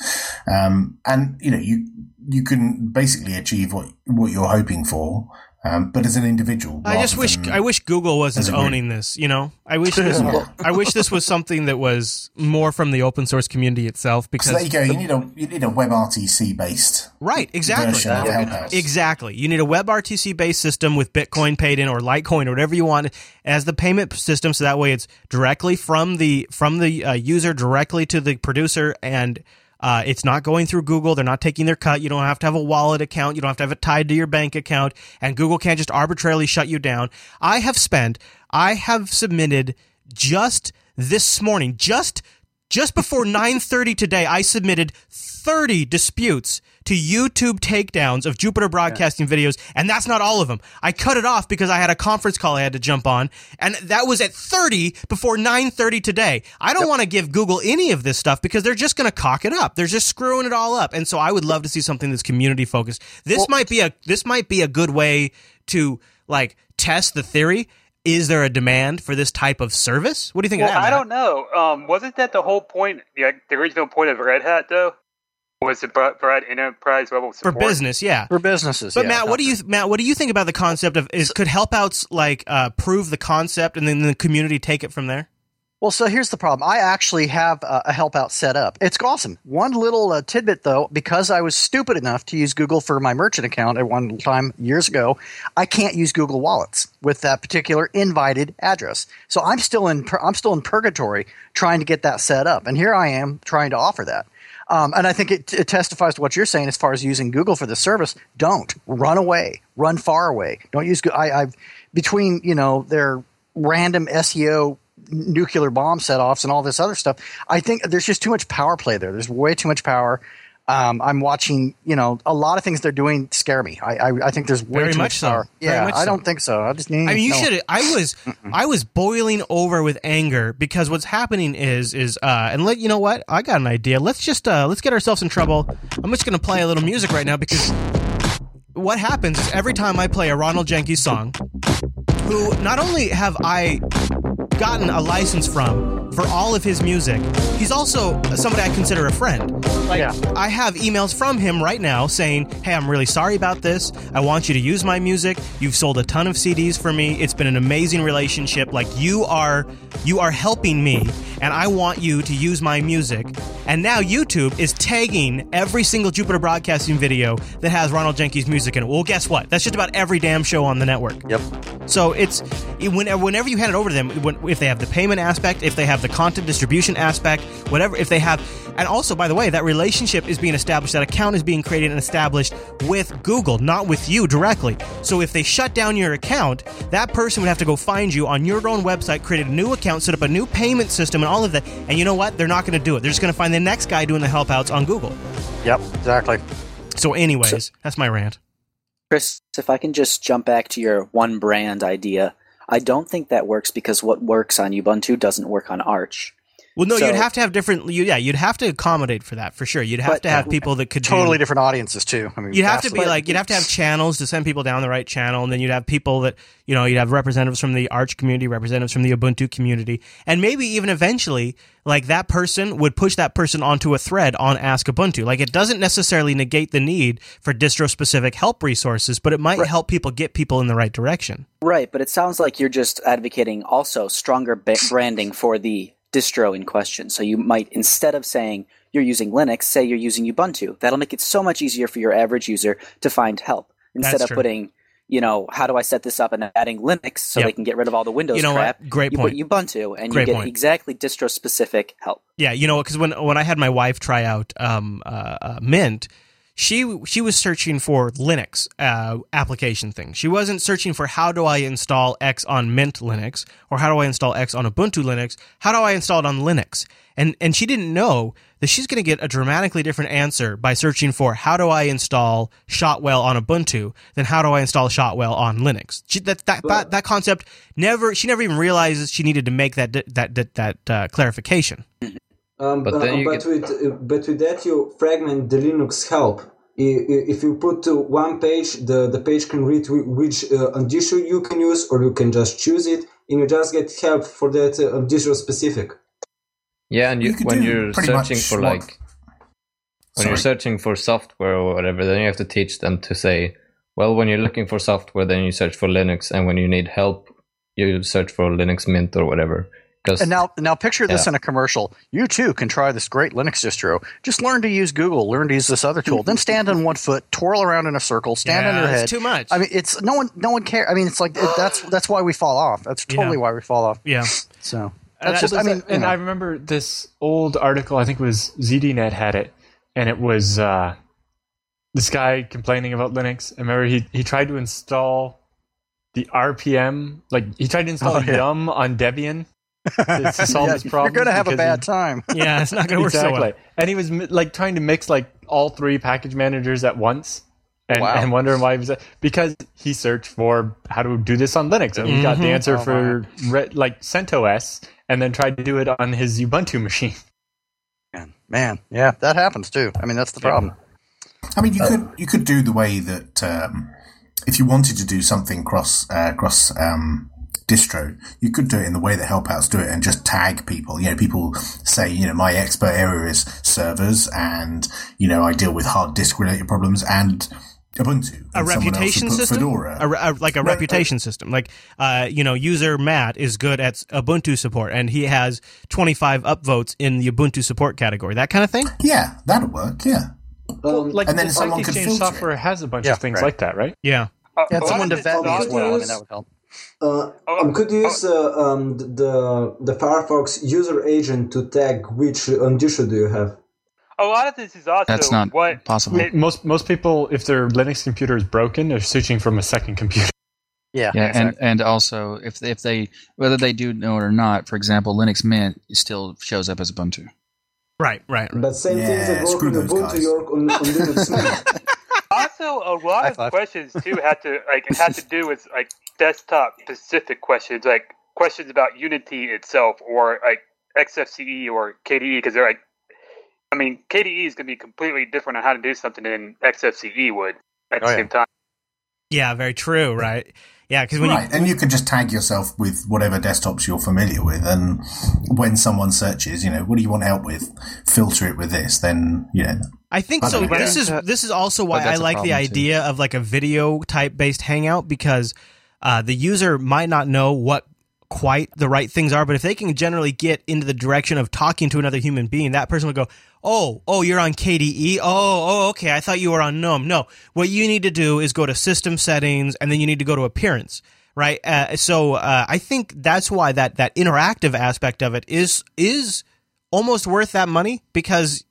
Um, and you know, you you can basically achieve what what you're hoping for. Um, but as an individual, I just wish than- I wish Google wasn't as a group. owning this. You know, I wish this. I wish this was something that was more from the open source community itself. Because So there you go. You need a you need a WebRTC based right, exactly, version of Helpouts. exactly. You need a WebRTC based system with Bitcoin paid in or Litecoin or whatever you want as the payment system. So that way, it's directly from the from the uh, user directly to the producer and. Uh, it's not going through Google. They're not taking their cut. You don't have to have a wallet account. You don't have to have it tied to your bank account. And Google can't just arbitrarily shut you down. I have spent, I have submitted just this morning, just just before 9:30 today, I submitted 30 disputes to YouTube takedowns of Jupiter Broadcasting videos, and that's not all of them. I cut it off because I had a conference call I had to jump on, and that was at 30 before 9:30 today. I don't want to give Google any of this stuff because they're just going to cock it up. They're just screwing it all up. And so I would love to see something that's community focused. This might be a this might be a good way to like test the theory. Is there a demand for this type of service? What do you think Well, of that? I don't know. Um, wasn't that the whole point? The, the original point of Red Hat, though, was to pro- provide enterprise level for business, yeah. For businesses. But yeah, Matt, what do you Matt? What do you think about the concept of is could helpouts like uh, prove the concept and then the community take it from there? Well, so here's the problem. I actually have a, help out set up. It's awesome. One little uh, tidbit, though, because I was stupid enough to use Google for my merchant account at one time years ago, I can't use Google Wallets with that particular invited address. So I'm still in I'm still in purgatory trying to get that set up, and here I am trying to offer that. Um, and I think it, it testifies to what you're saying as far as using Google for the service. Don't run away, run far away. Don't use. I, I've between you know their random SEO nuclear bomb set offs and all this other stuff. I think there's just too much power play there. There's way too much power. Um, I'm watching, you know, a lot of things they're doing scare me. I, I, I think there's way Very too much much so. power. Very Yeah, much I don't think so. I just need. I mean, you no. should. I was, I was boiling over with anger because what's happening is, is, uh, and let you know what? I got an idea. Let's just, uh, let's get ourselves in trouble. I'm just gonna play a little music right now because what happens is every time I play a Ronald Jenkees song, who not only have I gotten a license from for all of his music, he's also somebody I consider a friend. Like, I have emails from him right now saying, Hey, I'm really sorry about this. I want you to use my music. You've sold a ton of CDs for me. It's been an amazing relationship. Like you are you are helping me and I want you to use my music. And now YouTube is tagging every single Jupiter Broadcasting video that has Ronald Jenkees music in it. Well, guess what? That's just about every damn show on the network. Yep. So it's whenever you hand it over to them, if they have the payment aspect, if they have the content distribution aspect, whatever, if they have, and also by the way, that relationship is being established, that account is being created and established with Google, not with you directly. So if they shut down your account, that person would have to go find you on your own website, create a new account, set up a new payment system, and all of that. And you know what? They're not going to do it. They're just going to find the next guy doing the help outs on Google. Yep, exactly. So, anyways, that's my rant. Chris, if I can just jump back to your one brand idea, I don't think that works because what works on Ubuntu doesn't work on Arch. Well, no, So- you'd have to have different. You, yeah, you'd have to accommodate for that for sure. You'd have But- to have uh, people that could do- Totally different audiences too. I mean, You'd have to be like you'd have to have channels to send people down the right channel, and then you'd have people that you know you'd have representatives from the Arch community, representatives from the Ubuntu community, and maybe even eventually like that person would push that person onto a thread on Ask Ubuntu. Like it doesn't necessarily negate the need for distro specific help resources, but it might help people get people in the right direction. Right, but it sounds like you're just advocating also stronger branding for the distro in question. So you might, instead of saying you're using Linux, say you're using Ubuntu. That'll make it so much easier for your average user to find help. Instead That's of true. putting, you know, how do I set this up and adding Linux so Yep. they can get rid of all the Windows You know what? crap. Great you point. put Ubuntu and Great you get point. exactly distro specific help. Yeah, you know, because when when I had my wife try out um, uh, uh, Mint, she she was searching for Linux uh, application things. She wasn't searching for how do I install X on Mint Linux or how do I install X on Ubuntu Linux. How do I install it on Linux? And and she didn't know that she's going to get a dramatically different answer by searching for how do I install Shotwell on Ubuntu than how do I install Shotwell on Linux. She, that, that that that concept never she never even realizes she needed to make that that that that uh, clarification. Um, But uh, then you but get- with uh, but with that you fragment the Linux help. I- i- If you put to one page, the, the page can read which uh, distro you can use, or you can just choose it, and you just get help for that uh, distro specific. Yeah, and you, You when you're searching much for what- like when you're searching for software or whatever, then you have to teach them to say, well, when you're looking for software, then you search for Linux, and when you need help, you search for Linux Mint or whatever. Because And now, now picture this Yeah. in a commercial. You too can try this great Linux distro. Just learn to use Google. Learn to use this other tool. then stand on one foot, twirl around in a circle, stand on Yeah, your it's head. too much. I mean, it's no one. No one cares. I mean, it's like it, that's that's why we fall off. That's totally Yeah. why we fall off. Yeah. So that's just. I mean, and you know. I remember this old article. I think it was ZDNet had it, and it was uh, this guy complaining about Linux. I remember he he tried to install the RPM, like he tried to install Oh, yeah. Yum on Debian to, to solve Yeah, his you're going to have a bad time. Yeah, it's not going to work so exactly. well. And he was like trying to mix like all three package managers at once. And, Wow. and wondering why he was because he searched for how to do this on Linux and he got the Mhm. answer Oh, for re- like CentOS and then tried to do it on his Ubuntu machine. Man, man, yeah, that happens too. I mean, that's the problem. I mean, you could you could do the way that um, if you wanted to do something cross uh, cross um, distro, you could do it in the way that helpouts do it, and just tag people. You know, people say, you know, my expert area is servers, and you know, I deal with hard disk related problems and Ubuntu. a And someone reputation system, Fedora. A a- like a Right, reputation system. Like, uh, you know, user Matt is good at Ubuntu support, and he has 25 upvotes in the Ubuntu support category. That kind of thing. yeah, that'll work. Yeah. Um, Like And then the someone Stack could Exchange filter it. software has a bunch Yeah, of things right. like that, right? Yeah. Uh, Yeah, someone of to vet me as well. I mean, that would help. Uh, Oh, um, could you use uh, um, the the Firefox user agent to tag which uh, do you have? A lot of this is also That's not what possible. It- most most people, if their Linux computer is broken, they're switching from a second computer. Yeah, Yeah, exactly. and and also if if they whether they do know it or not, for example, Linux Mint still shows up as Ubuntu. Right. Right. right. But same things Yeah, that work screw Ubuntu guys. work on, on Linux Mint. also a lot High of five. questions too had to like had to do with like desktop specific questions, like questions about Unity itself or like XFCE or KDE because they're like, I mean, KDE is going to be completely different on how to do something than XFCE would at the Oh, yeah. same time. Yeah. Very true. Right. Yeah. Because when right, you and you can just tag yourself with whatever desktops you're familiar with, and when someone searches, you know, what do you want help with? Filter it with this, then you know. I think I so. know. This is this is also why I like the problem, too. idea of like a video type based hangout because uh, the user might not know what quite the right things are, but if they can generally get into the direction of talking to another human being, that person will go, "Oh, oh, you're on KDE. Oh, oh, okay. I thought you were on GNOME. No, what you need to do is go to System Settings, and then you need to go to Appearance." Right. Uh, so uh, I think that's why that that interactive aspect of it is is almost worth that money because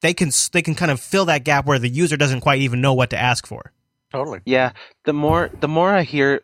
they can they can kind of fill that gap where the user doesn't quite even know what to ask for. totally. Yeah, the more the more I hear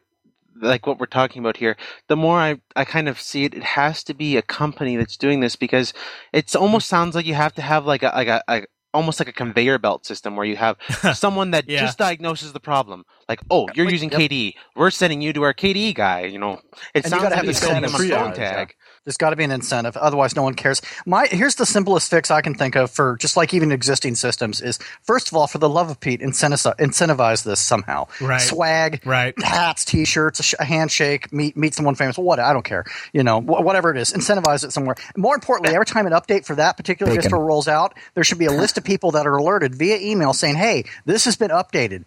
like what we're talking about here, the more I I kind of see it. It has to be a company that's doing this because it's almost sounds like you have to have like a like a, a almost like a conveyor belt system where you have someone that Yeah. just diagnoses the problem. Like, oh, you're using yep. KDE. We're sending you to our KDE guy. You know, it And sounds like have he's sending him a Yeah. tag. There's got to be an incentive, otherwise no one cares. My here's the simplest fix I can think of for just like even existing systems is first of all, for the love of Pete, incentivize, incentivize this somehow. Right. Swag, Right. hats, T-shirts, a, sh- a handshake, meet meet someone famous. What I don't care, you know, wh- whatever it is, incentivize it somewhere. More importantly, every time an update for that particular Bacon. distro rolls out, there should be a list of people that are alerted via email saying, "Hey, this has been updated."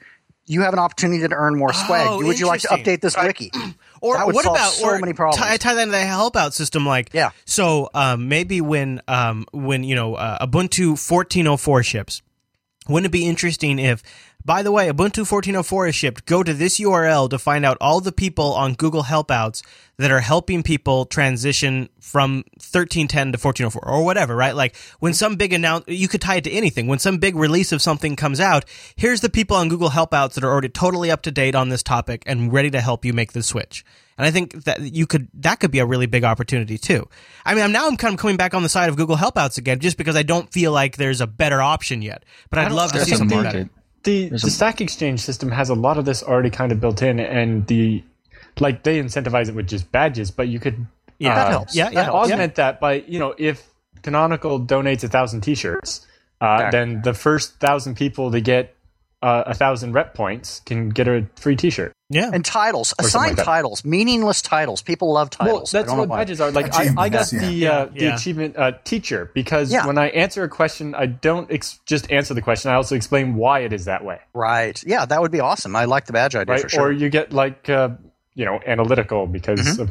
You have an opportunity to earn more swag. Oh, Would you like to update this wiki? Or what about so or many problems. Tie, tie that into the help out system, like Yeah. So um, maybe when um, when you know uh, Ubuntu 14.04 ships, wouldn't it be interesting if, by the way, Ubuntu 14.04 is shipped? Go to this URL to find out all the people on Google Helpouts that are helping people transition from 1310 to 1404 or whatever, right? Like when some big announce, you could tie it to anything. When some big release of something comes out, here's the people on Google Helpouts that are already totally up to date on this topic and ready to help you make the switch. And I think that you could, that could be a really big opportunity too. I mean, I'm now I'm kind of coming back on the side of Google Helpouts again, just because I don't feel like there's a better option yet. But I'd love to see something market. better. The, the a- Stack Exchange system has a lot of this already kind of built in, and the like they incentivize it with just badges, but you could Yeah. uh, That helps. Yeah, That yeah. helps. augment that by you know if Canonical donates a thousand T-shirts, uh, then the first thousand people to get uh, a thousand rep points can get a free T-shirt. Yeah. And titles, something assign like titles, meaningless titles. People love Well, titles. I that's don't what why. badges are. Like I, I got Achievements, yeah. the uh, the achievement uh, teacher because Yeah. when I answer a question, I don't ex- just answer the question. I also explain why it is that way. Right. Yeah, that would be awesome. I like the badge idea right? for sure. Or you get like uh, you know analytical because of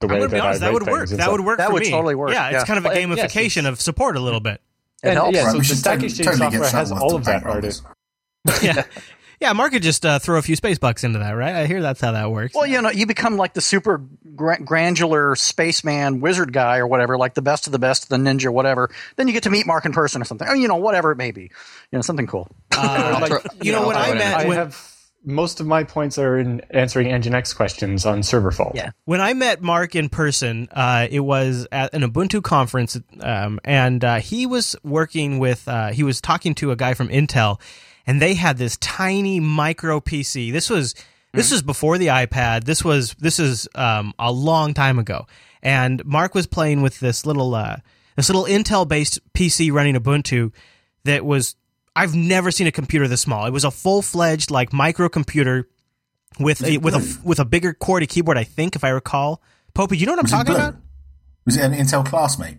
the way I'm gonna be that honest, I that would work. That would work. That for would me. totally work, Yeah, it's yeah. kind of a Well, and yes, gamification of support a little bit. it And, helps. yeah, Right, so the Stack Exchange software has all of that bankroll already. yeah. Yeah, Mark could just uh, throw a few space bucks into that, right? I hear that's how that works. Well, you know, you become like the super gra- granular spaceman wizard guy or whatever, like the best of the best, the ninja, whatever. Then you get to meet Mark in person or something. Or, you know, whatever it may be. You know, something cool. Uh, Like, you know, when I'll I throw met I when, have most of my points are in answering Nginx questions on server fault. Yeah. when I met Mark in person, uh, it was at an Ubuntu conference, um, and uh, he was working with. Uh, he was talking to a guy from Intel, and they had this tiny micro PC. This was this was before the iPad. This was this is um, a long time ago, and Mark was playing with this little uh, this little Intel based PC running Ubuntu that was. I've never seen a computer this small. It was a full fledged like microcomputer with a, with a with a bigger QWERTY keyboard, I think, if I recall. Popey, you know what I'm Was talking about? Was it an Intel classmate?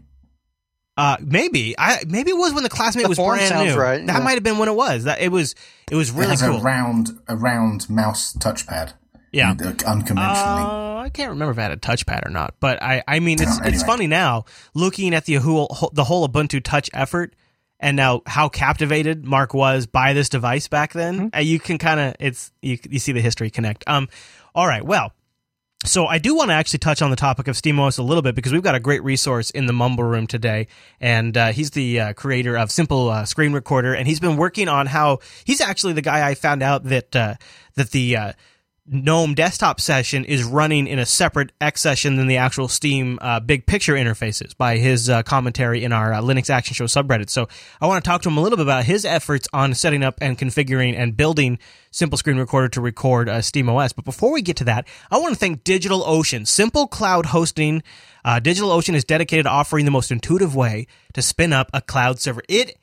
Uh, maybe I maybe it was when the classmate The was form brand sounds new. right, That yeah. might have been when it was. That it was it was it really has cool. a round, a round mouse touchpad. Yeah. Uh, unconventionally. Uh, I can't remember if it had a touchpad or not, but I, I mean, it's Oh, it's funny now looking at the whole the whole Ubuntu Touch effort, and now how captivated Mark was by this device back then. Uh, you can kind of it's you you see the history connect. Um, all right, well. So I do want to actually touch on the topic of SteamOS a little bit because we've got a great resource in the Mumble Room today, and uh, he's the uh, creator of Simple uh, Screen Recorder, and he's been working on how he's actually the guy I found out that uh, that the uh, GNOME desktop session is running in a separate X session than the actual Steam uh, big picture interfaces by his uh, commentary in our uh, Linux Action Show subreddit. So I want to talk to him a little bit about his efforts on setting up and configuring and building Simple Screen Recorder to record uh, Steam OS. But before we get to that, I want to thank DigitalOcean. Simple cloud hosting. Uh, DigitalOcean is dedicated to offering the most intuitive way to spin up a cloud server. It,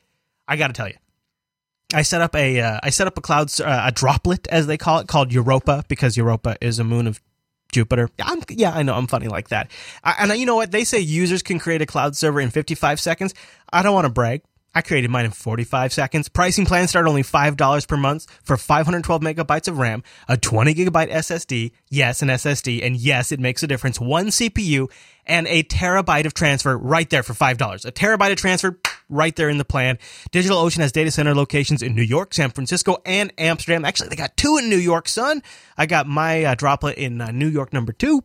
I got to tell you, I set up a uh, I set up a cloud uh, a droplet as they call it called Europa because Europa is a moon of Jupiter. I'm, yeah, I know I'm funny like that. I, and you know what? They say users can create a cloud server in 55 seconds. I don't want to brag. I created mine in 45 seconds. Pricing plans start only $5 per month for 512 megabytes of RAM, a 20 gigabyte SSD, yes, an SSD, and yes, it makes a difference. One CPU and a terabyte of transfer right there for $5. A terabyte of transfer right there in the plan. DigitalOcean has data center locations in New York, San Francisco, and Amsterdam. Actually, they got two in New York, son. I got my uh, droplet in uh, New York number two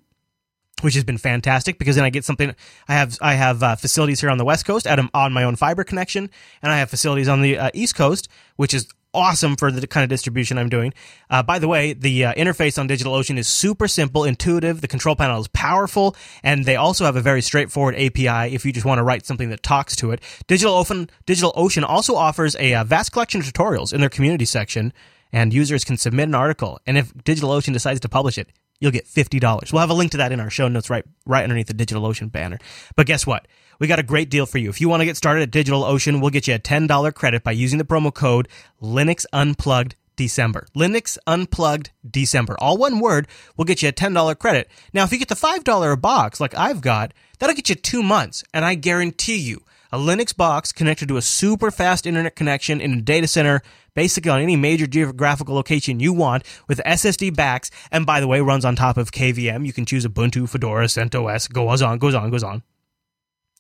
which has been fantastic because then I get something. I have I have uh, facilities here on the West Coast at, on my own fiber connection, and I have facilities on the uh, East Coast, which is awesome for the kind of distribution I'm doing. Uh, by the way, the uh, interface on DigitalOcean is super simple, intuitive. The control panel is powerful, and they also have a very straightforward API if you just want to write something that talks to it. DigitalOcean, DigitalOcean also offers a uh, vast collection of tutorials in their community section, and users can submit an article. And if DigitalOcean decides to publish it, you'll get $50. We'll have a link to that in our show notes right right underneath the DigitalOcean banner. But guess what? We got a great deal for you. If you want to get started at DigitalOcean, we'll get you a $10 credit by using the promo code Linux Unplugged December. Linux Unplugged December. All one word will get you a $10 credit. Now, if you get the $5 a box like I've got, that'll get you two months. And I guarantee you, a Linux box connected to a super fast internet connection in a data center, basically on any major geographical location you want, with SSD backs, and by the way, runs on top of KVM. You can choose Ubuntu, Fedora, CentOS, goes on, goes on, goes on.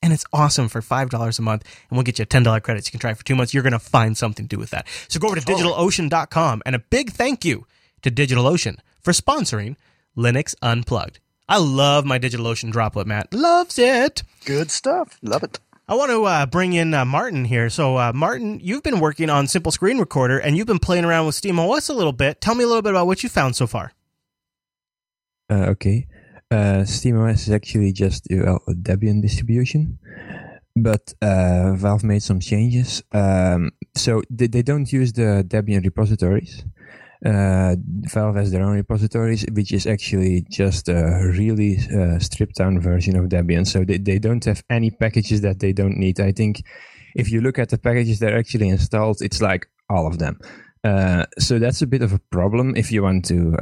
And it's awesome for $5 a month, and we'll get you $10 credits. You can try it for two months. You're going to find something to do with that. So go over to digitalocean.com, and a big thank you to DigitalOcean for sponsoring Linux Unplugged. I love my DigitalOcean droplet, Matt. Loves it. Good stuff. Love it. I want to uh, bring in uh, Martin here. So, uh, Martin, you've been working on Simple Screen Recorder and you've been playing around with SteamOS a little bit. Tell me a little bit about what you found so far. Uh, okay. Uh, SteamOS is actually just a Debian distribution, but uh, Valve made some changes. Um, so they, they don't use the Debian repositories. Uh, Valve has their own repositories, which is actually just a really uh, stripped down version of Debian. So they, they don't have any packages that they don't need. I think if you look at the packages that are actually installed, it's like all of them. Uh, so that's a bit of a problem if you want to,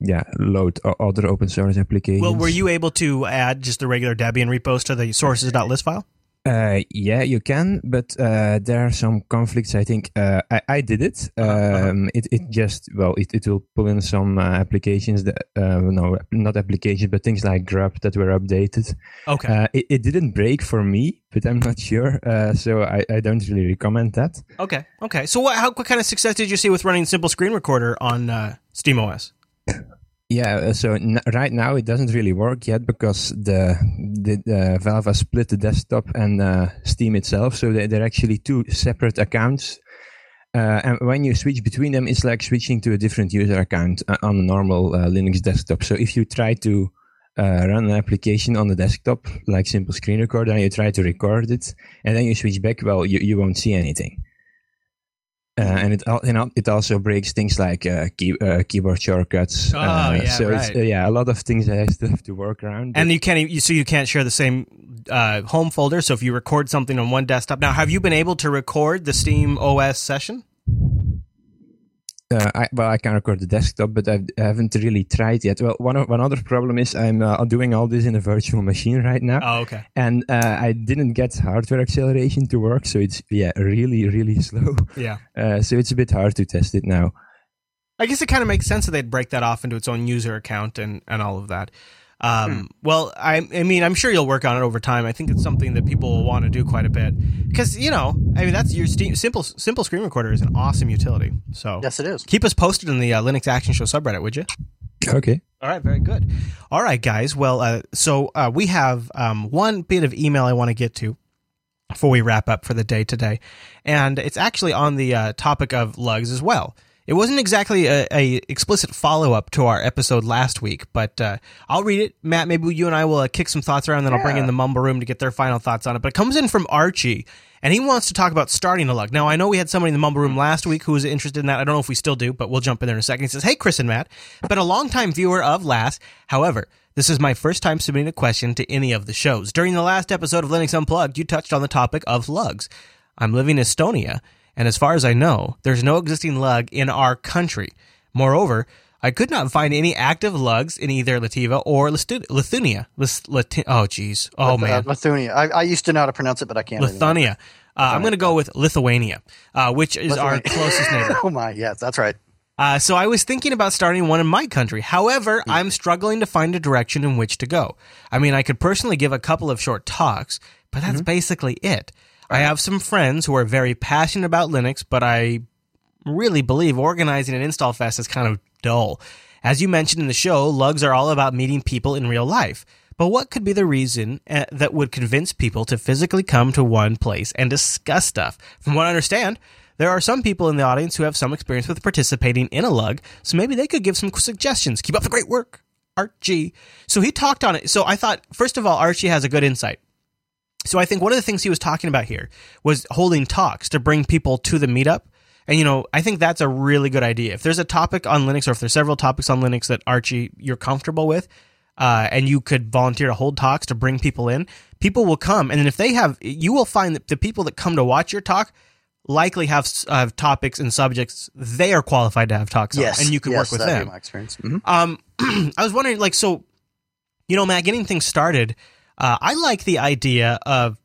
yeah, load other open source applications. Well, were you able to add just the regular Debian repos to the sources.list file? Uh, yeah, you can, but uh, there are some conflicts. I think uh, I, I did it. Um, it. It just well, it, it will pull in some uh, applications that uh, no, not applications, but things like grub that were updated. Okay. Uh, it, it didn't break for me, but I'm not sure, uh, so I, I don't really recommend that. Okay. Okay. So, what, how, what kind of success did you see with running Simple Screen Recorder on uh, SteamOS? Yeah, uh, so n- right now it doesn't really work yet because the the uh, Valve has split the desktop and uh, Steam itself, so they, they're actually two separate accounts. Uh, and when you switch between them, it's like switching to a different user account uh, on a normal uh, Linux desktop. So if you try to run an application on the desktop, like Simple Screen Recorder, and you try to record it, and then you switch back, well, you, you won't see anything. Uh, and it you know, it also breaks things like uh, key, uh, keyboard shortcuts. Oh, uh, yeah, so it's, right. uh, yeah, a lot of things that I still have to work around. And you can't, you, so you can't share the same uh, home folder. So if you record something on one desktop, now have you been able to record the Steam OS session? Uh, I, well, I can record the desktop, but I've, I haven't really tried yet. Well, one one other problem is I'm uh, doing all this in a virtual machine right now. Oh, okay. And uh, I didn't get hardware acceleration to work, so it's yeah really really slow. Yeah. Uh, so it's a bit hard to test it now. I guess it kind of makes sense that they'd break that off into its own user account and, and all of that. Um, Hmm. Well, I, I mean, I'm sure you'll work on it over time. I think it's something that people will want to do quite a bit because you know, I mean, that's your Steam, simple simple screen recorder is an awesome utility. So Yes, it is. keep us posted in the uh, Linux Action Show subreddit, would you? Okay. All right, very good. All right, guys. Well, uh, so uh, we have um, one bit of email I want to get to before we wrap up for the day today, and it's actually on the uh, topic of lugs as well. It wasn't exactly a, a explicit follow up to our episode last week, but uh, I'll read it. Matt, maybe you and I will uh, kick some thoughts around, then I'll bring in the Mumble Room to get their final thoughts on it. But it comes in from Archie, and he wants to talk about starting a lug. Now, I know we had somebody in the Mumble Room last week who was interested in that. I don't know if we still do, but we'll jump in there in a second. He says, Hey, Chris and Matt, been a longtime viewer of Last. However, this is my first time submitting a question to any of the shows. During the last episode of Linux Unplugged, you touched on the topic of lugs. I'm living in Estonia, and as far as I know, there's no existing lug in our country. Moreover, I could not find any active lugs in either Lativa or Lithuania. Lati- oh, jeez. Oh, Lith- uh, man. Lithuania. I, I used to know how to pronounce it, but I can't. Lithuania. Uh, I'm going to go with Lithuania, uh, which is our closest neighbor. oh my, yes, that's right. Uh, so I was thinking about starting one in my country. However, I'm struggling to find a direction in which to go. I mean, I could personally give a couple of short talks, but that's basically it. I have some friends who are very passionate about Linux, but I really believe organizing an install fest is kind of dull. As you mentioned in the show, lugs are all about meeting people in real life. But what could be the reason uh, that would convince people to physically come to one place and discuss stuff? From what I understand, there are some people in the audience who have some experience with participating in a lug, so maybe they could give some suggestions. Keep up the great work, Archie. So he talked on it. So I thought, first of all, Archie has a good insight. So I think one of the things he was talking about here was holding talks to bring people to the meetup. And you know, I think that's a really good idea. If there's a topic on Linux or if there's several topics on Linux that Archie you're comfortable with, uh, and you could volunteer to hold talks to bring people in, people will come. And then if they have, you will find that the people that come to watch your talk likely have have topics and subjects they are qualified to have talks Yes, on, and you can yes, work with them. my experience. Mhm. Um, I was wondering, like, so, you know, Matt, getting things started, uh, I like the idea of,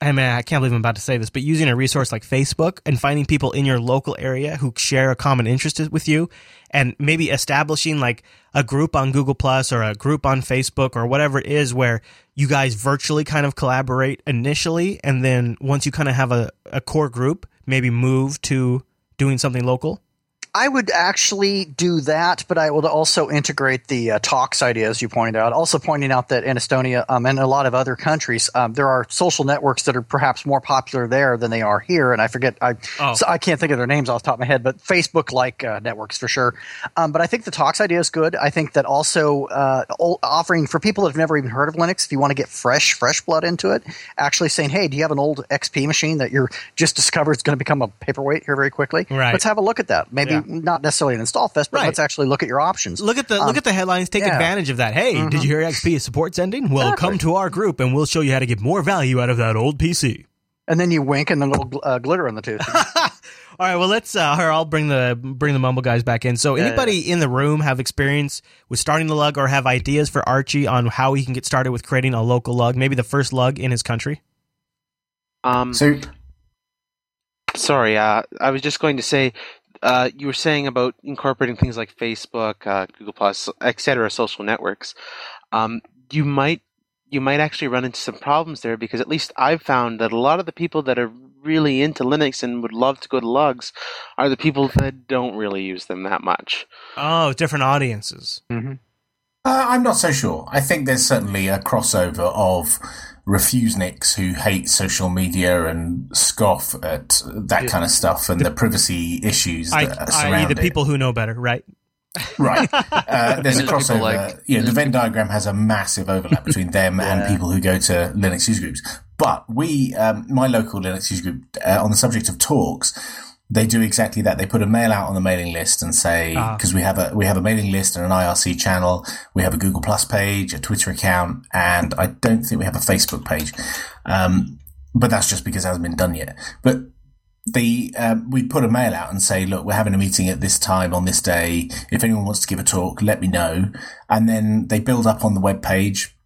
I mean, I can't believe I'm about to say this, but using a resource like Facebook and finding people in your local area who share a common interest with you and maybe establishing like a group on Google Plus or a group on Facebook or whatever it is where you guys virtually kind of collaborate initially. And then once you kind of have a, a core group, maybe move to doing something local. I would actually do that, but I would also integrate the uh, talks idea, as you pointed out. Also pointing out that in Estonia um, and a lot of other countries, um, there are social networks that are perhaps more popular there than they are here. And I forget, I Oh. so I can't think of their names off the top of my head, but Facebook-like uh, networks for sure. Um, but I think the talks idea is good. I think that also uh, offering for people that have never even heard of Linux, if you want to get fresh, fresh blood into it, actually saying, "Hey, do you have an old XP machine that you're just discovered is going to become a paperweight here very quickly? Right. Let's have a look at that. Maybe Yeah. Not necessarily an install fest, but Right. let's actually look at your options. Look at the Um, look at the headlines. Take yeah. advantage of that. Hey, did you hear XP support's ending? Well, Exactly. come to our group and we'll show you how to get more value out of that old PC. And then you wink and then a little gl- uh, glitter on the tooth. All right, well let's. Uh, or I'll bring the bring the mumble guys back in. So, Yeah, anybody in the room have experience with starting the lug or have ideas for Archie on how he can get started with creating a local lug, maybe the first lug in his country? Um, So sorry, uh, I was just going to say, uh, you were saying about incorporating things like Facebook, uh, Google Plus, etc., social networks. Um, you might you might actually run into some problems there because at least I've found that a lot of the people that are really into Linux and would love to go to lugs are the people that don't really use them that much. Oh, different audiences. Mm-hmm. Uh, I'm not so sure. I think there's certainly a crossover of refusenicks who hate social media and scoff at that kind of stuff and the privacy issues I, that i.e., surround the it. people who know better, right? Right. Uh, there's a And there's people crossover. like- you know, the Venn diagram has a massive overlap between them and people who go to Linux user groups. But we, um, my local Linux user group, uh, on the subject of talks, they do exactly that. They put a mail out on the mailing list and say Ah. because we have a we have a mailing list and an IRC channel, we have a Google Plus page, a Twitter account, and I don't think we have a Facebook page. Um, but that's just because it hasn't been done yet. But the um, we put a mail out and say, look, we're having a meeting at this time on this day. If anyone wants to give a talk, let me know. And then they build up on the web page.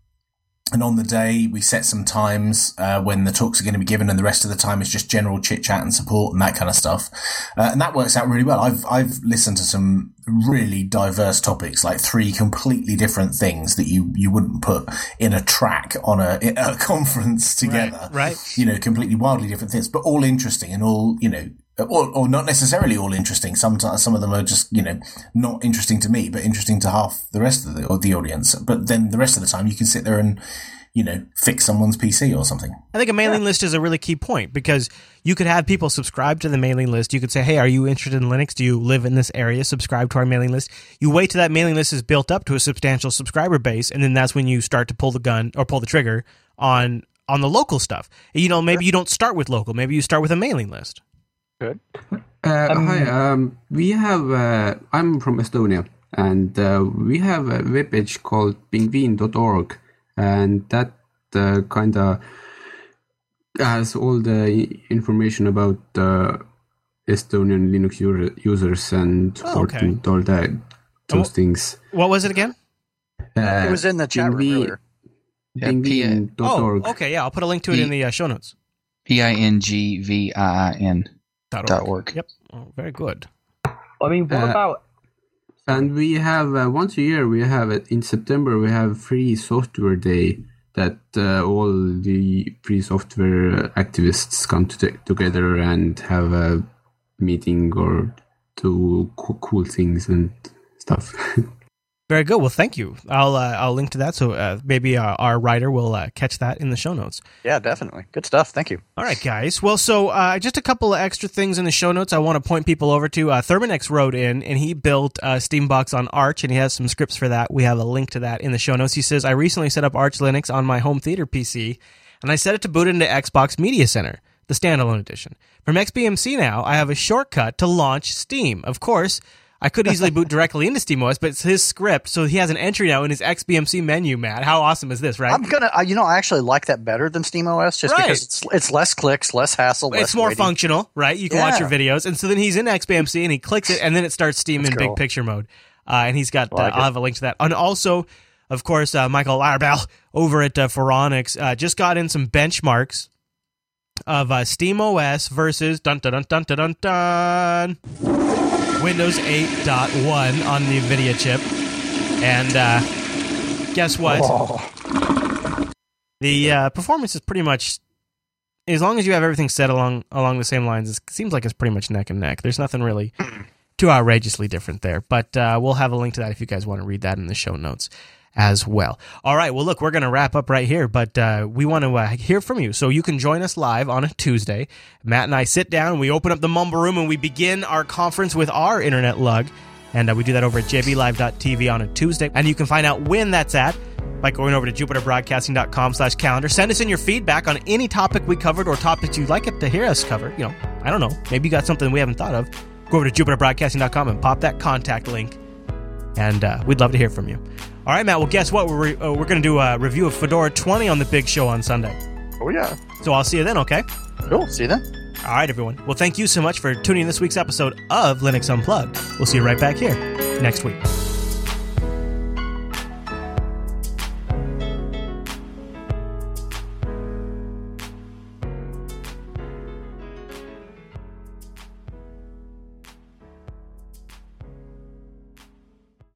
And on the day, we set some times uh, when the talks are going to be given, and the rest of the time is just general chit chat and support and that kind of stuff. Uh, and that works out really well. I've I've listened to some really diverse topics, like three completely different things that you you wouldn't put in a track on a, a conference together Right, right. you know, completely wildly different things, but all interesting and all, you know, Uh, or, or not necessarily all interesting. Sometimes some of them are just, you know, not interesting to me, but interesting to half the rest of the, or the audience. But then the rest of the time you can sit there and, you know, fix someone's PC or something. I think a mailing list is a really key point because you could have people subscribe to the mailing list. You could say, "Hey, are you interested in Linux? Do you live in this area? Subscribe to our mailing list." You wait till that mailing list is built up to a substantial subscriber base, and then that's when you start to pull the gun or pull the trigger on on the local stuff. You know, maybe you don't start with local. Maybe you start with a mailing list. Good. Uh, hi, um, we have. Uh, I'm from Estonia, and uh, we have a webpage called pingvin.org, and that uh, kind of has all the information about uh, Estonian Linux user, users and Oh, okay. and all that those wh- things. What was it again? Uh, it was in the chat room pingvin- earlier. Yeah, pingvin.org. Oh, okay, yeah, I'll put a link to it in the uh, show notes. P I N G V I I N Dot dot org. org. Yep, oh, very good. I mean, what Uh, about And we have uh, once a year. We have it in September. We have free software day that uh, all the free software activists come to together and have a meeting or do co- cool things and stuff. Very good. Well, thank you. I'll uh, I'll link to that so uh, maybe our, our writer will uh, catch that in the show notes. Yeah, definitely. Good stuff. Thank you. All right, guys. Well, so uh, just a couple of extra things in the show notes I want to point people over to. Uh, Thermanex wrote in and he built uh, Steambox on Arch and he has some scripts for that. We have a link to that in the show notes. He says, I recently set up Arch Linux on my home theater PC and I set it to boot into Xbox Media Center, the standalone edition. From XBMC now, I have a shortcut to launch Steam. Of course, I could easily boot directly into SteamOS, but it's his script, so he has an entry now in his XBMC menu, Matt. How awesome is this, right? I'm gonna, uh, you know, I actually like that better than SteamOS, just Right. because it's, it's less clicks, less hassle, less it's more waiting. functional, right? You can watch your videos, and so then he's in XBMC and he clicks it, and then it starts Steam That's in cool. big picture mode. Uh, and he's got, Like uh, I'll have a link to that. And also, of course, uh, Michael Larabel over at uh, Phoronix uh, just got in some benchmarks of uh, SteamOS versus dun dun dun dun dun dun dun Windows 8.1 on the NVIDIA chip, and uh, guess what? The uh, performance is pretty much as long as you have everything set along along the same lines. It seems like it's pretty much neck and neck. There's nothing really too outrageously different there, but uh, we'll have a link to that if you guys want to read that in the show notes as well. All right, well, look, we're going to wrap up right here, but uh, we want to uh, hear from you. So you can join us live on a Tuesday. Matt and I sit down, we open up the Mumble Room, and we begin our conference with our internet lug. And uh, we do that over at jblive.tv on a Tuesday. And you can find out when that's at by going over to jupiterbroadcasting.com slash calendar. Send us in your feedback on any topic we covered or topics you'd like it to hear us cover. You know, I don't know. Maybe you got something we haven't thought of. Go over to jupiterbroadcasting.com and pop that contact link. And uh, we'd love to hear from you. All right, Matt. Well, guess what? We're, uh, we're going to do a review of Fedora 20 on the big show on Sunday. Oh, yeah. So I'll see you then, okay? Cool. See you then. All right, everyone. Well, thank you so much for tuning in this week's episode of Linux Unplugged. We'll see you right back here next week.